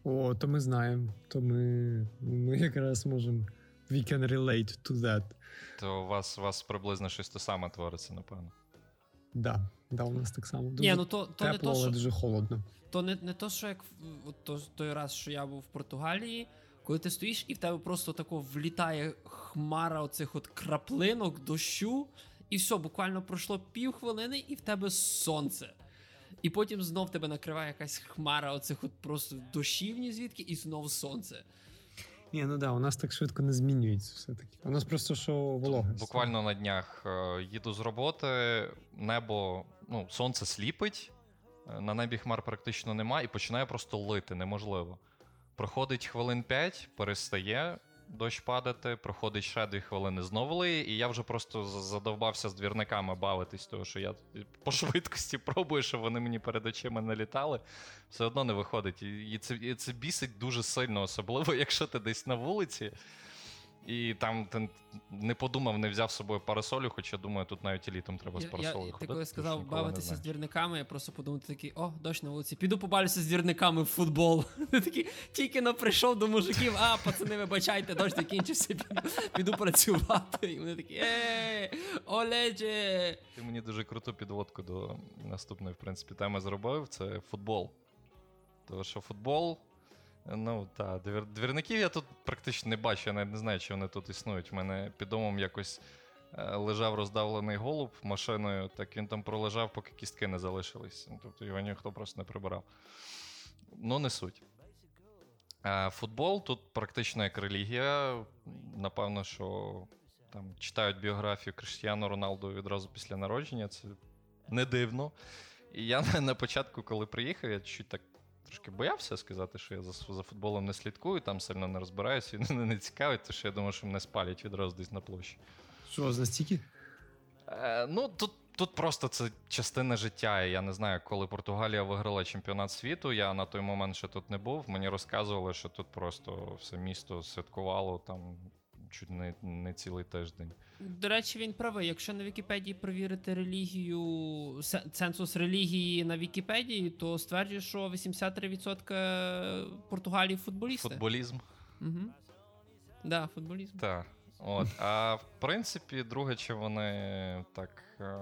О, то ми знаємо. То ми ми якраз можемо. We can relate to that. То у вас у вас приблизно щось те саме твориться, напевно. Да, да, у нас так само. Дуже Ні, ну то, то тепло, не то, але що, дуже холодно. То не не то, що як от то, той раз, що я був в Португалії, коли ти стоїш і в тебе просто тако влітає хмара оцих от краплинок, дощу, і все, буквально пройшло пів хвилини, і в тебе сонце. І потім знов тебе накриває якась хмара оцих от просто дощівні звідки, і знов сонце. Ні, ну да, у нас так швидко не змінюється все-таки. У нас просто що волога. Буквально на днях е, їду з роботи, небо, ну, сонце сліпить, е, на небі хмар практично немає, і починає просто лити, неможливо. Проходить хвилин 5, перестає, дощ падати, проходить ще дві хвилини знову лиє, і я вже просто задовбався з двірниками бавитись, тому що я по швидкості пробую, щоб вони мені перед очима не літали. Все одно не виходить. І це, і це бісить дуже сильно, особливо, якщо ти десь на вулиці. І там ти не подумав, не взяв з собою парасолю, хоча думаю, тут навіть і літом треба з парасолю ходити. Ти коли сказав бавитися з двірниками, я просто подумав такий, о, дощ на вулиці, піду побавлюся з двірниками в футбол. Такий, тільки но прийшов до мужиків, а, пацани, вибачайте, дощ закінчився, піду, піду працювати. І вони такі, ей, олеже. Ти мені дуже круту підводку до наступної, в принципі, теми зробив. Це футбол. Тому що футбол Ну, так, двір... двірників я тут практично не бачу, я навіть не знаю, чи вони тут існують. У мене під домом якось е, лежав роздавлений голуб машиною, так він там пролежав, поки кістки не залишились. Ну, тобто його ніхто просто не прибирав. Ну, не суть. Футбол тут практично як релігія. Напевно, що там читають біографію Криштіану Роналду відразу після народження. Це не дивно. І я на початку, коли приїхав, я чуть так трошки боявся сказати, що я за за футболом не слідкую, там сильно не розбираюся, і не цікавить, тому що я думаю, що мене спалять відразу десь на площі. Що, настільки? Е, Ну, тут тут просто це частина життя. Я не знаю, коли Португалія виграла чемпіонат світу. Я на той момент ще тут не був. Мені розказували, що тут просто все місто святкувало там чуть не, не цілий тиждень. До речі, він правий. Якщо на Вікіпедії провірити релігію, ценсус релігії на Вікіпедії, то стверджує, що 83% Португалії футболісти. Футболізм. Угу. Да, футболізм. Так. От. А в принципі, друге, чи вони так е,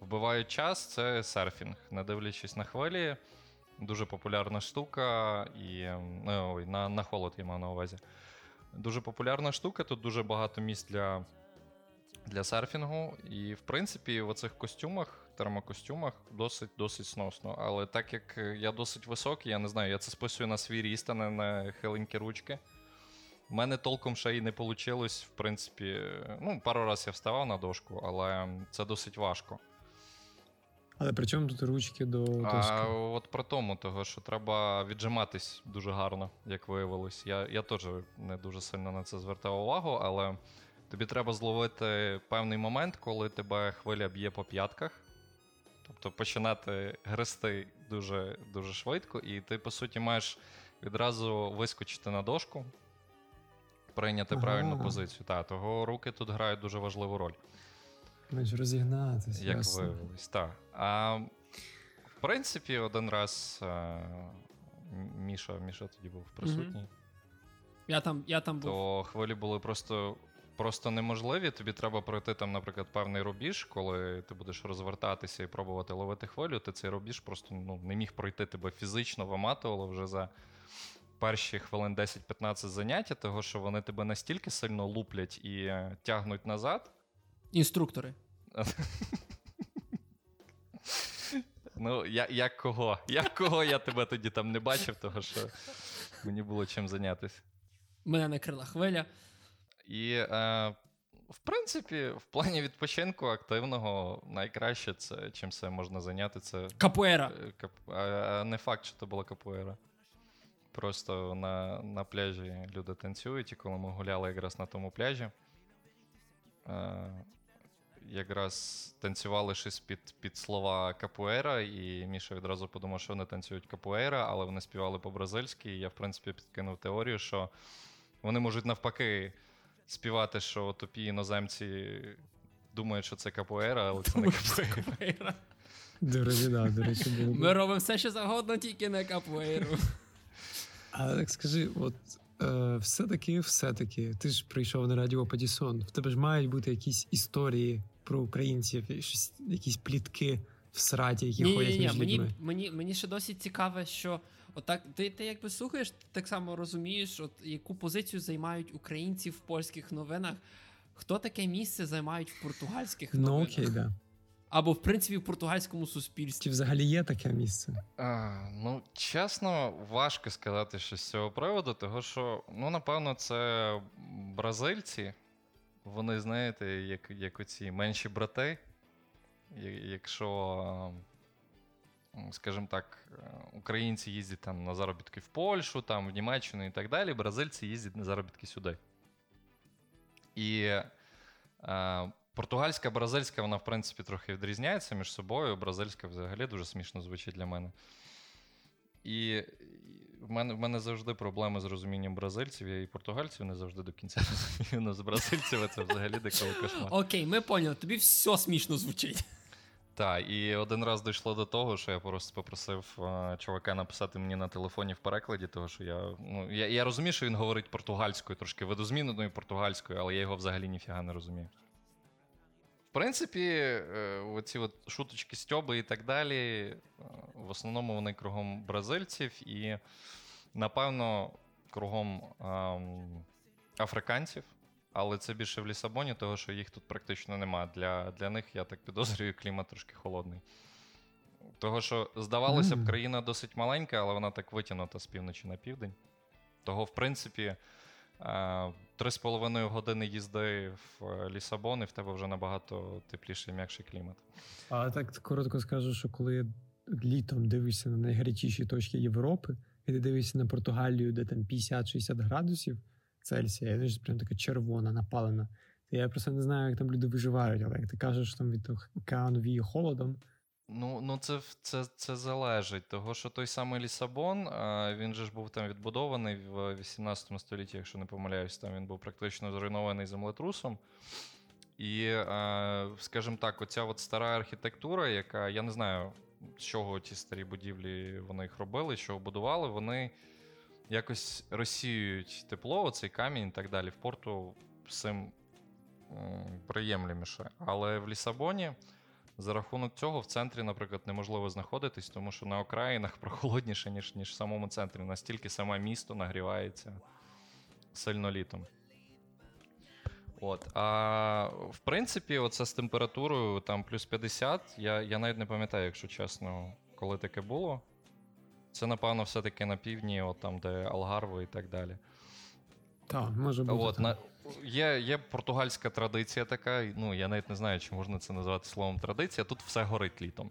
вбивають час, це серфінг. Не дивлячись на хвилі. Дуже популярна штука, і ну, ой, на на холод я мав на увазі. Дуже популярна штука, тут дуже багато місць для для серфінгу. І, в принципі, в оцих костюмах, термокостюмах досить досить сносно. Але так як я досить високий, я не знаю, я це списую на свій ріст, а не на хиленькі ручки. У мене толком ще й не вийшло. В принципі, ну, пару разів я вставав на дошку, але це досить важко. Але при чому тут ручки до доски? А От про тому, того, що треба віджиматись дуже гарно, як виявилось. Я я теж не дуже сильно на це звертав увагу, але тобі треба зловити певний момент, коли тебе хвиля б'є по п'ятках. Тобто починати грести дуже дуже швидко, і ти, по суті, маєш відразу вискочити на дошку, прийняти ага. правильну позицію. Та, Того руки тут грають дуже важливу роль. Маєш розігнатися. Як виявилось, так. А в принципі, один раз а, Міша Міша тоді був присутній. Я там я там був. То хвилі були просто просто неможливі. Тобі треба пройти там, наприклад, певний рубіж, коли ти будеш розвертатися і пробувати ловити хвилю, ти цей рубіж просто ну, не міг пройти тебе фізично виматувало вже за перші хвилин 10-15 заняття, того що вони тебе настільки сильно луплять і е, тягнуть назад. Інструктори. Ну, я, як кого? Як кого я тебе тоді там не бачив, того що мені було чим зайнятися. Мене накрила хвиля. І, е, в принципі, в плані відпочинку активного найкраще це чим все можна зайняти. Це Капуера. е, кап... а, а не факт, що це була капуера. Просто на, на пляжі люди танцюють, і коли ми гуляли якраз на тому пляжі, е, якраз танцювали щось під, під слова капуера, і Міша відразу подумав, що вони танцюють капуера, але вони співали по-бразильськи. І я, в принципі, підкинув теорію, що вони можуть навпаки співати, що тупі іноземці думають, що це капуера, але це не капуера. До речі, да, до речі, було. Ми робимо все, що завгодно, тільки не капуеру. А так скажи, от е, все-таки, все-таки, ти ж прийшов на радіо Падісон. В тебе ж мають бути якісь історії про українців, щось, якісь плітки в сраті, які Ні, ходять ні, ні, між мені, людьми. мені, мені ще досі цікаве, що отак, ти, ти якби слухаєш, ти так само розумієш, от яку позицію займають українці в польських новинах. Хто таке місце займають в португальських новинах? Ну окей, да. Або, в принципі, в португальському суспільстві. Чи взагалі є таке місце? А, ну, чесно, важко сказати щось з цього приводу, того що, ну, напевно, це бразильці. Вони, знаєте, як, як оці менші брати. Якщо, скажімо так, е, українці їздять там на заробітки в Польщу, там, в Німеччину і так далі, бразильці їздять на заробітки сюди. І е, португальська, бразильська, вона, в принципі, трохи відрізняється між собою. Бразильська взагалі дуже смішно звучить для мене. І в мене, в мене завжди проблеми з розумінням бразильців. Я і португальців не завжди до кінця розумію. але з бразильців це взагалі деколи кошмар. Окей, ми поняли, тобі все смішно звучить. Так, і один раз дійшло до того, що я просто попросив е, чувака написати мені на телефоні в перекладі, того що я. Ну, я, я розумію, що він говорить португальською, трошки видозміненою португальською, але я його взагалі ніфіга не розумію. Принципі, е, оці от шуточки стьоби і так далі, е, в основному вони кругом бразильців і, напевно, кругом ем, африканців. Але це більше в Лісабоні, того що їх тут практично нема. Для, для них, я так підозрюю, клімат трошки холодний. Того, що здавалося б, країна досить маленька, але вона так витягнута з півночі на південь. Того, в принципі, три з половиною години їзди в е, Лісабон, і в тебе вже набагато тепліший м'якший клімат. А так коротко скажу, що коли літом дивишся на найгарячіші точки Європи, і ти дивишся на Португалію, де там 50-60 градусів Цельсія, і ж прям така червона, напалена. Я просто не знаю, як там люди виживають, але як ти кажеш, що там від океану віє холодом. Ну, ну це, це, це залежить. Того, що той самий Лісабон, він же ж був там відбудований в 18 столітті, якщо не помиляюсь, там він був практично зруйнований землетрусом. І, е, скажімо так, оця от стара архітектура, яка я не знаю, з чого ті старі будівлі вони їх робили, чого будували, вони якось розсіюють тепло, оцей камінь і так далі. В порту всім м, приємлеміше. Але в Лісабоні. За рахунок цього в центрі, наприклад, неможливо знаходитись, тому що на окраїнах прохолодніше, ніж, ніж в самому центрі. Настільки саме місто нагрівається сильно літом. От. А в принципі, оце з температурою там плюс 50. Я, я навіть не пам'ятаю, якщо чесно, коли таке було. Це, напевно, все-таки на півдні, от там, де Алгарве і так далі. Так, може бути. От, на, є, є португальська традиція така. Ну, я навіть не знаю, чи можна це назвати словом традиція. Тут все горить літом.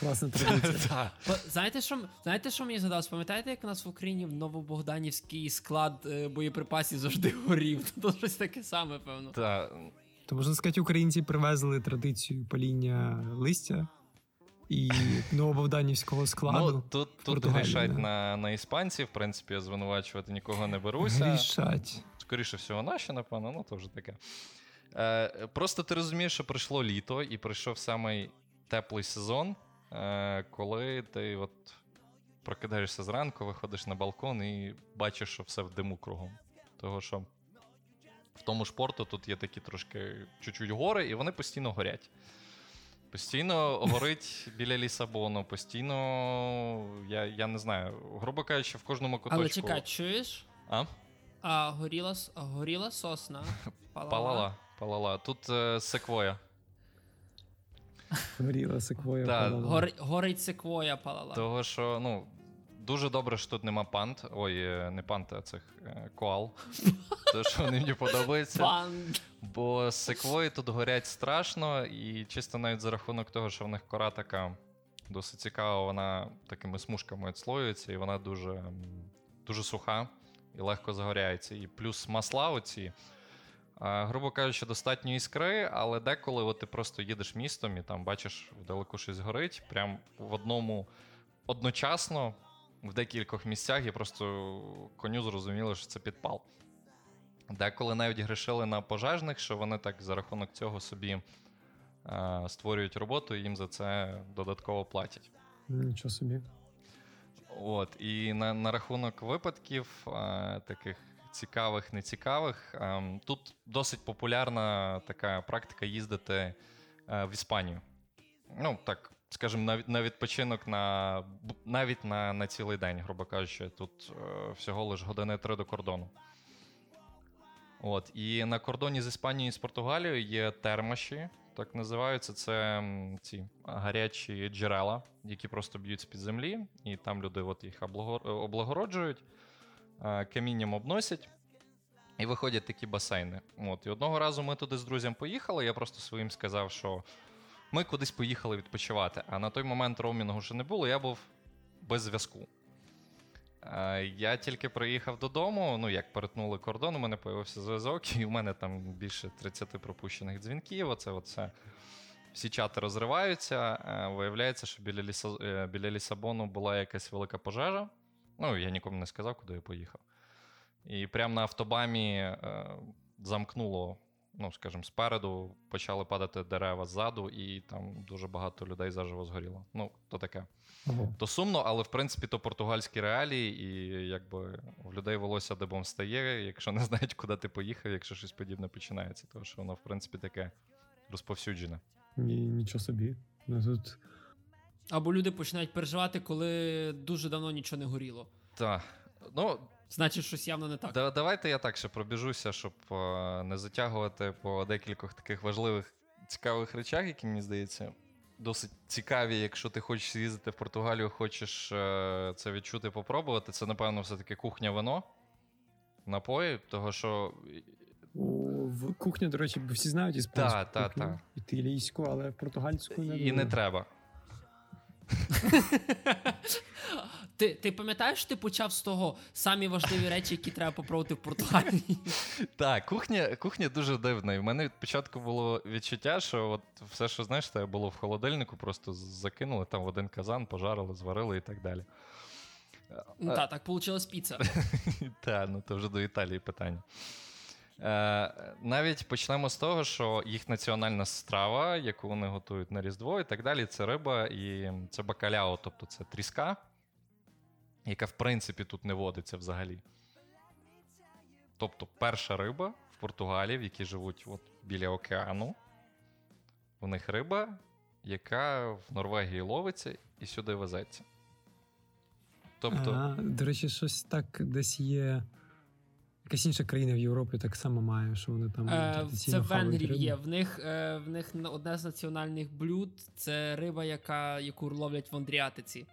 Класна традиція. Так. Знаєте, що, знаєте, що мені згадалось? Пам'ятаєте, як у нас в Україні в Новобогданівський склад е, боєприпасів завжди горів? Тут щось таке саме, певно. Та, То можна сказати, українці привезли традицію паління листя і новобогданівського складу. ну, тут, тут грішать да. на, на іспанців, в принципі, я звинувачувати нікого не беруся. Грішать. Скоріше всього, наші, напевно, ну то вже таке. Е, просто ти розумієш, що прийшло літо і прийшов самий теплий сезон, е, коли ти от прокидаєшся зранку, виходиш на балкон і бачиш, що все в диму кругом. Того, що в тому ж порту тут є такі трошки чуть-чуть гори, і вони постійно горять. Постійно горить біля Лісабону, постійно, я, я не знаю, грубо кажучи, в кожному куточку. Але чекай, чуєш? А? А горіла, горіла сосна. Палала. Палала, палала. Тут е, секвоя. Горіла секвоя. Да, палала. Гор, горить секвоя палала. Того, що, ну, дуже добре, що тут нема пант. Ой, е, не пант, а цих е, коал. Тому що вони мені подобаються. Пан. Бо секвої тут горять страшно, і чисто навіть за рахунок того, що в них кора така досить цікава, вона такими смужками відслоюється, і вона дуже, дуже суха і легко загоряється. І плюс масла оці. А, грубо кажучи, достатньо іскри, але деколи от ти просто їдеш містом і там бачиш вдалеку щось горить. Прям в одному одночасно, в декількох місцях, і просто коню зрозуміло, що це підпал. Деколи навіть грішили на пожежних, що вони так за рахунок цього собі е, створюють роботу і їм за це додатково платять. Нічого собі. От, і на, на рахунок випадків е, таких цікавих, нецікавих, е, тут досить популярна така практика їздити е, в Іспанію. Ну, так, скажімо, на, відпочинок на, навіть на, на цілий день, грубо кажучи, тут е, всього лише години три до кордону. От, і на кордоні з Іспанією і з Португалією є термаші, так називаються. Це ці гарячі джерела, які просто б'ють з-під землі, і там люди от їх облагороджують, е, камінням обносять. І виходять такі басейни. От, і одного разу ми туди з друзям поїхали. Я просто своїм сказав, що ми кудись поїхали відпочивати. А на той момент роумінгу ще не було, я був без зв'язку. Е, Я тільки приїхав додому. Ну, як перетнули кордон, у мене появився зв'язок, і у мене там більше 30 пропущених дзвінків. Оце, оце. Всі чати розриваються. Е, Виявляється, що біля, Ліса... е, біля Лісабону була якась велика пожежа. Ну, я нікому не сказав, куди я поїхав. І прямо на автобамі замкнуло, ну, скажімо, спереду почали падати дерева ззаду, і там дуже багато людей заживо згоріло. Ну, то таке. Ого. То сумно, але в принципі то португальські реалії, і якби в людей волосся дибом стає, якщо не знають, куди ти поїхав, якщо щось подібне починається. Тому що воно, в принципі, таке розповсюджене. Ні, нічого собі. Ну тут Або люди починають переживати, коли дуже давно нічого не горіло. Так. Ну, Значить, щось явно не так. да, давайте я так ще пробіжуся, щоб е, не затягувати по декількох таких важливих, цікавих речах, які мені здається. Досить цікаві, якщо ти хочеш їздити в Португалію, хочеш е, це відчути, попробувати. Це, напевно, все-таки кухня вино, напої, того що в кухню, до речі, всі знають іспанську Та, та, кухню, та. італійську, але португальську не і не треба. Ти, ти пам'ятаєш, ти почав з того самі важливі речі, які треба попробувати в Португалії? Так, кухня, кухня дуже дивна. І в мене від початку було відчуття, що от все, що знаєш, те було в холодильнику, просто закинули там в один казан, пожарили, зварили і так далі. Ну, та, так вийшла піца. Так, ну то вже до Італії питання. Е, навіть почнемо з того, що їх національна страва, яку вони готують на Різдво і так далі, це риба і це бакаляо, тобто це тріска, яка в принципі тут не водиться взагалі. Тобто перша риба в Португалії, в якій живуть от біля океану. У них риба, яка в Норвегії ловиться і сюди везеться. Тобто, А, до речі, щось так десь є. Якась інша країна в Європі так само має, що вони там Е, це в рибу. є. В них, е, в них одне з національних блюд це риба, яка, яку ловлять в Андріатиці,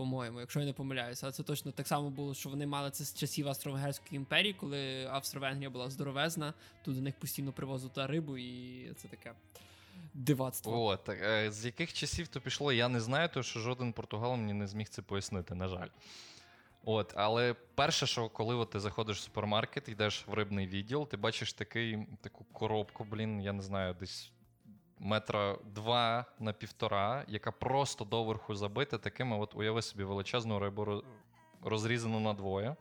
по-моєму, якщо я не помиляюся. Але це точно так само було, що вони мали це з часів Австро-Венгерської імперії, коли Австро-Венгрія була здоровезна, тут до них постійно привозили та рибу, і це таке дивацтво. О, так, е, з яких часів то пішло, я не знаю, тому що жоден португал мені не зміг це пояснити, на жаль. От, але перше, що коли от ти заходиш в супермаркет, йдеш в рибний відділ, ти бачиш такий, таку коробку, блін, я не знаю, десь метра два на півтора, яка просто доверху забита такими, от уяви собі величезну рибу роз- розрізану на двоє.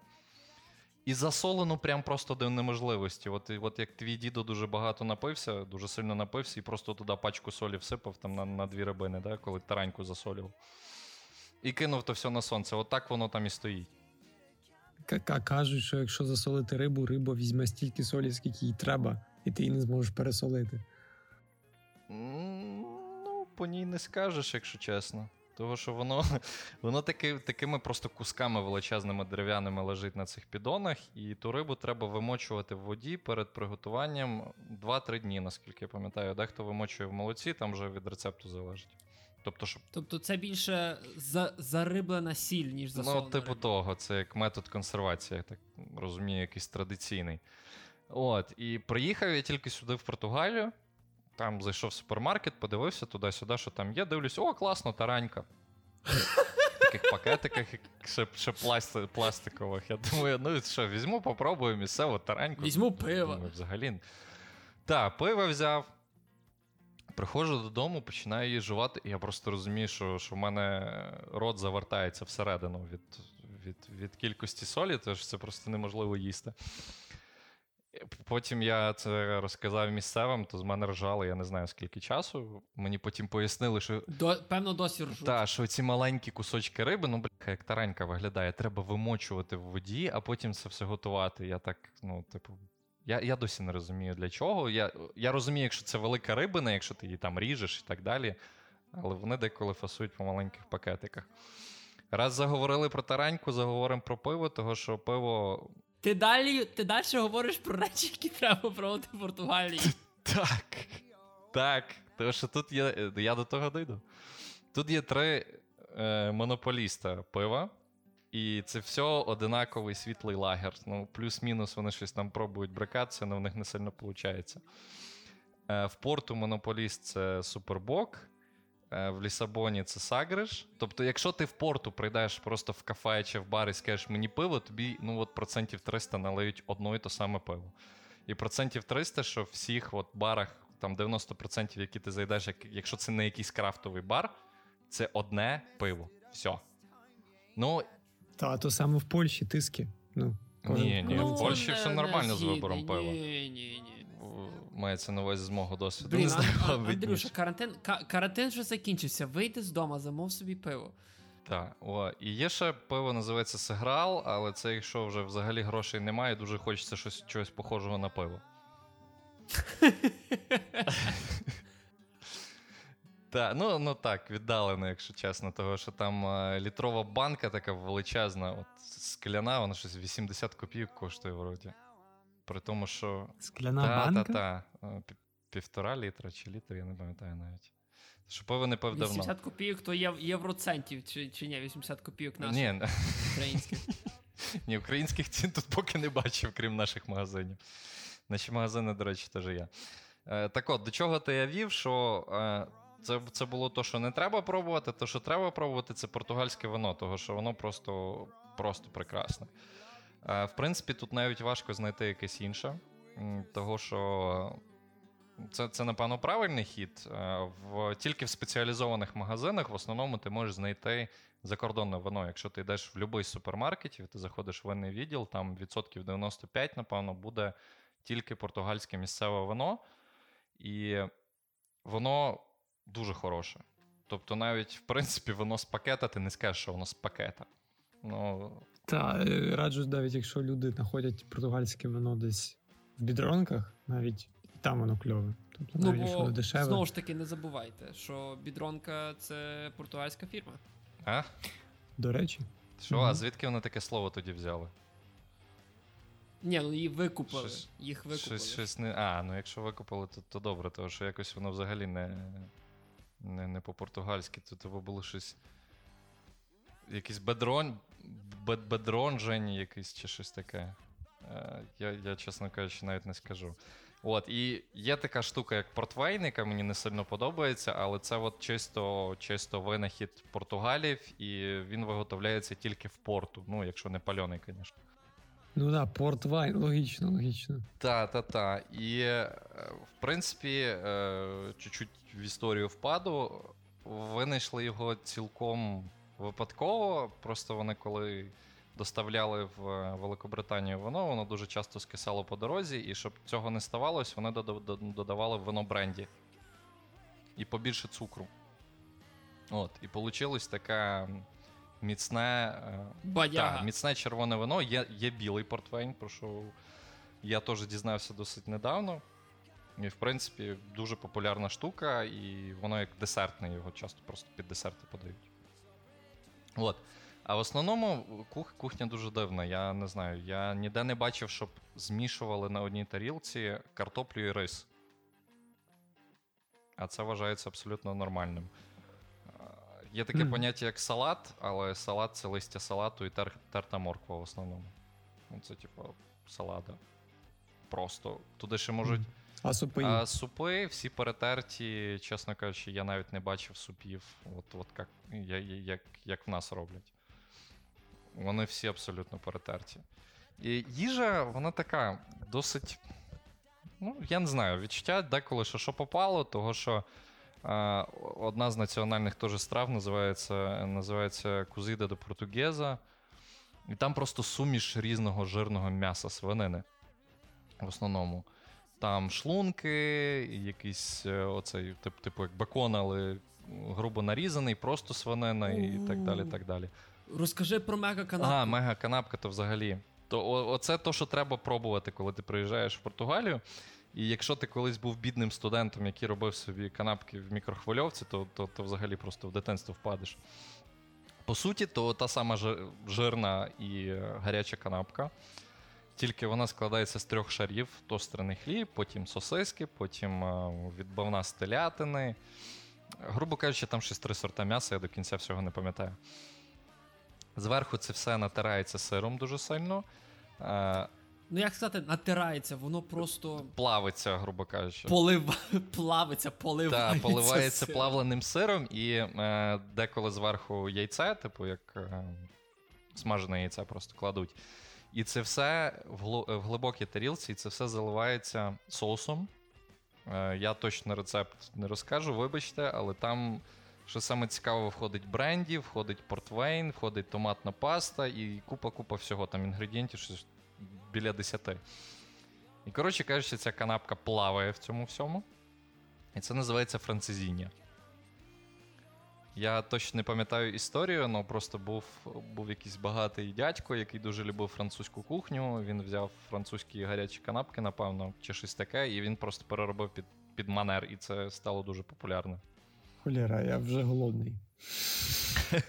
І засолену прям просто до неможливості. От, от як твій дідо дуже багато напився, дуже сильно напився, і просто туди пачку солі всипав там на, на дві рибини, да, коли тараньку засолював. І кинув то все на сонце. От так воно там і стоїть. К- Кажуть, що якщо засолити рибу, риба візьме стільки солі, скільки їй треба, і ти її не зможеш пересолити. Ну, по ній не скажеш, якщо чесно. Того, що воно, воно таки, такими просто кусками величезними дерев'яними лежить на цих піддонах, і ту рибу треба вимочувати в воді перед приготуванням 2-3 дні, наскільки я пам'ятаю. Дехто вимочує в молоці, там вже від рецепту залежить. Тобто, щоб Тобто це більше за, зариблена сіль, ніж засолена Ну, типу риба. того, це як метод консервації, я так розумію, якийсь традиційний. От, і приїхав я тільки сюди, в Португалію. Там зайшов в супермаркет, подивився туди-сюди, що там є. Дивлюсь, о, класно, таранька. В таких пакетиках, ще, ще пласти, пластикових. Я думаю, ну що, візьму, попробую місцеву тараньку. Візьму пиво. Взагалі. Так, пиво взяв. Приходжу додому, починаю її жувати, і я просто розумію, що, що в мене рот завертається всередину від, від, від кількості солі, тож це просто неможливо їсти. Потім я це розказав місцевим, то з мене ржали, я не знаю скільки часу. Мені потім пояснили, що До, певно, досі ржуть. та, що ці маленькі кусочки риби, ну бляха, як таранька виглядає, треба вимочувати в воді, а потім це все готувати. Я так, ну, типу, я, я досі не розумію для чого. Я, я розумію, якщо це велика рибина, якщо ти її там ріжеш і так далі. Але вони деколи фасують по маленьких пакетиках. Раз заговорили про тараньку, заговоримо про пиво, того що пиво. Ти далі, ти далі говориш про речі, які треба пробувати в Португалії. Так. Так. Тому що тут є. Я до того дійду. Тут є три е, монополіста пива, і це все одинаковий світлий лагер. Ну, плюс-мінус вони щось там пробують брикатися, але в них не сильно виходить. Е, в порту монополіст це Супербок. Е, В Лісабоні це Сагриш. Тобто, якщо ти в порту прийдеш просто в кафе чи в бар і скажеш мені пиво, тобі ну, от процентів 300 налиють одно і то саме пиво. І процентів 300, що в всіх от барах, там 90%, які ти зайдеш, як, якщо це не якийсь крафтовий бар, це одне пиво. Все. Ну, Та то саме в Польщі тиски. Ну, ні, ні, Ну, в Польщі не- все не нормально з вибором пива. Ні, ні, ні. В- Мається на увазі з мого досвіду. Блін, не знаю, а- Андрюша, карантин, карантин вже закінчився. Вийди з дому, замов собі пиво. Так, о, і є ще пиво, називається Сиграл, але це якщо вже взагалі грошей немає, дуже хочеться щось чогось похожого на пиво. Так, ну, ну так, віддалено, якщо чесно, того, що там е, літрова банка така величезна, от скляна, вона щось 80 копійок коштує вроді. При тому, що. Скляна та, банка. та, та. е, Півтора літра чи літр, я не пам'ятаю навіть. Що пиво не пив давно. 80 копійок то євроцентів, чи, чи ні, 80 копійок наших Ні, українських. Ні, українських цін тут поки не бачив, крім наших магазинів. Наші магазини, до речі, теж є. Е, так от, до чого то я вів, що е, це, це було то, що не треба пробувати, то, що треба пробувати, це португальське вино, того що воно просто, просто прекрасне. Е, в принципі, тут навіть важко знайти якесь інше, того що. Це, це, напевно, правильний хід. Е, В, тільки в спеціалізованих магазинах в основному ти можеш знайти закордонне вино. Якщо ти йдеш в будь-який з супермаркетів, ти заходиш в винний відділ, там відсотків 95, напевно, буде тільки португальське місцеве вино, і воно дуже хороше. Тобто, навіть, в принципі, воно з пакета, ти не скажеш, що воно з пакета. Ну, Та е, раджу, навіть якщо люди знаходять португальське вино десь в бідронках, навіть там воно кльове. Тобто, Ну, навіть якщо бо воно дешеве. знову ж таки не забувайте, що бідронка це португальська фірма. а? До речі, Що, Мгм. а звідки вони таке слово тоді взяли? Ні, ну її викупили. Щось- Їх викупили. Щось, щось не. А, ну якщо викупили, то, то добре, тому що якось воно взагалі не, не, не по-португальськи, то треба було щось. Якийсь бедрон, бед, бедронжень якийсь чи щось таке. Е, я, я, чесно кажучи, навіть не скажу. От, і є така штука, як портвейн, яка мені не сильно подобається, але це от чисто, чисто винахід Португалів, і він виготовляється тільки в порту. Ну, якщо не пальоний, звісно. ну да, портвайн, логічно, логічно. Та, та, та. І, е, в принципі, е, чуть-чуть в історію впаду. Винайшли його цілком випадково. Просто вони коли доставляли в е, Великобританію вино, воно дуже часто скисало по дорозі, і щоб цього не ставалось, вони дода- дода- додавали в вино бренді. І побільше цукру. От, і вийшла така міцне. е. Так, міцне червоне вино. Є, є білий портвейн, про що я теж дізнався досить недавно. І, в принципі, дуже популярна штука, і воно як десертне, його часто просто під десерти подають. От. А в основному кух, кухня дуже дивна. Я не знаю. Я ніде не бачив, щоб змішували на одній тарілці картоплю і рис. А це вважається абсолютно нормальним. Є таке Мгм. поняття, як салат, але салат це листя салату і тер, терта морква в основному. Ну, Це, типу, салата. Просто. Туди ще можуть. А супи? А супи всі перетерті, чесно кажучи, я навіть не бачив супів, от, от як, як, як в нас роблять. Вони всі абсолютно перетерті. І їжа, вона така досить. Ну, я не знаю, відчуття деколи, що що попало, того що а, одна з національних теж страв називається, називається Кузида до Португеза. І там просто суміш різного жирного м'яса свинини. В основному. Там шлунки, якийсь е, оцей, тип, типу як бекон, але грубо нарізаний, просто свинина і так далі. так далі. Розкажи про мега канапку. Ага, мега канапка то взагалі. То о- оце то, що треба пробувати, коли ти приїжджаєш в Португалію. І якщо ти колись був бідним студентом, який робив собі канапки в мікрохвильовці, то, то, то взагалі просто в дитинство впадеш. По суті, то та сама жирна і е, гаряча канапка. Тільки вона складається з трьох шарів: тострений хліб, потім сосиски, потім е, відбавна з телятини. Грубо кажучи, там щось три сорта м'яса, я до кінця всього не пам'ятаю. Зверху це все натирається сиром дуже сильно. Е, Ну як сказати, натирається, воно просто плавиться, грубо кажучи. полива... плавиться, поливається. Так, поливається сиром. плавленим сиром, і е, деколи зверху яйце, типу як е, смажене яйце просто кладуть. І це все в, глибокій тарілці, і це все заливається соусом. Е, я точно рецепт не розкажу, вибачте, але там, що саме цікаво, входить бренді, входить портвейн, входить томатна паста і купа-купа всього. Там інгредієнтів щось біля 10. І, коротше кажучи, ця канапка плаває в цьому всьому. І це називається францезіння. Я точно не пам'ятаю історію, але просто був, був якийсь багатий дядько, який дуже любив французьку кухню. Він взяв французькі гарячі канапки, напевно, чи щось таке, і він просто переробив під, під манер, і це стало дуже популярно. Холєра, я вже голодний.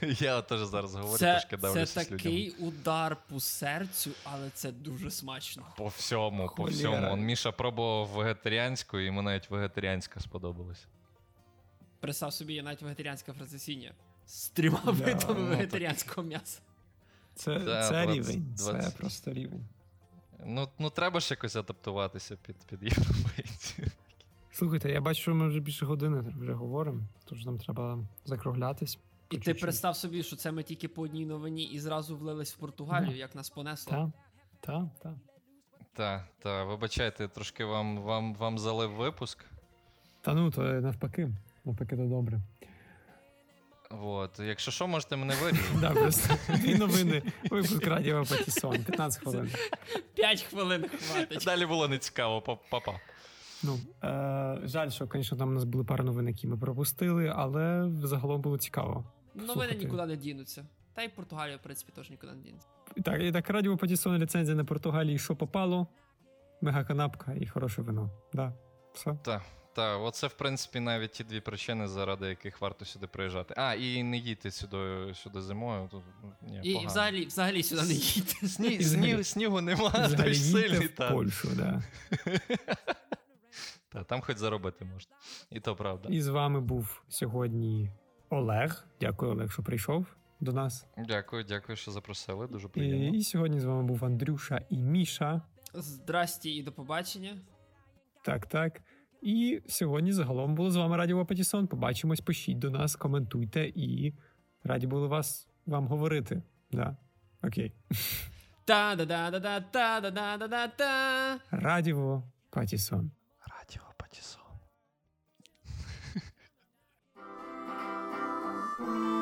Я теж зараз говорю, Це, трошки це дивлюся людям. такий удар по серцю, але це дуже смачно. По всьому, по всьому. Он Міша пробував вегетаріанську, і йому навіть вегетаріанська сподобалась. Представ собі, є навіть вегетаріанське францесіння. З трьома Да, видами ну, вегетаріанського м'яса. Це, Та, це 20, рівень. Це просто рівень. Ну, ну треба ж якось адаптуватися під, під європейців. Слухайте, я бачу, що ми вже більше години вже говоримо, тож нам треба закруглятись. І ти представ собі, що це ми тільки по одній новині і зразу влились в Португалію, Да. як нас понесло. Та, та, та. Так, так, вибачайте, трошки вам, вам, вам залив випуск. Та ну, то навпаки. Навпаки, то добре. От. Якщо що, можете мене. Да, просто дві новини. Випуск радіо Патісон. 15 хвилин. П'ять хвилин хватить. Далі було не цікаво, папа. Ну, е, жаль, що, звісно, там у нас були пару новин, які ми пропустили, але загалом було цікаво. Новини нікуди не дінуться. Та й Португалія, в принципі, теж нікуди не дінеться. Так, і так радіо Патісон, ліцензія на Португалії, що попало, мега-канапка і хороше вино. Да, все. Так, так, оце, в принципі, навіть ті дві причини, заради яких варто сюди приїжджати. А, і не їдьте сюди, сюди зимою. Тут, ні, І погано. взагалі, взагалі сюди не їдьте. Сні, І взагалі- снігу, немає, їдьте сильний. в Та. Польщу, да. Та, там хоч заробити можна. І то правда. І з вами був сьогодні Олег. Дякую, Олег, що прийшов до нас. Дякую, дякую, що запросили. Дуже І, приємно. і сьогодні з вами був Андрюша і Міша. Здрасті і до побачення. Так, так. І сьогодні загалом було з вами Радіо Патісон. Побачимось, пишіть до нас, коментуйте і раді були вас вам говорити. Да. Окей. Та-да-да-да-да-та-да-да-да-да-та. Радіо Патісон. Радіо Патісон.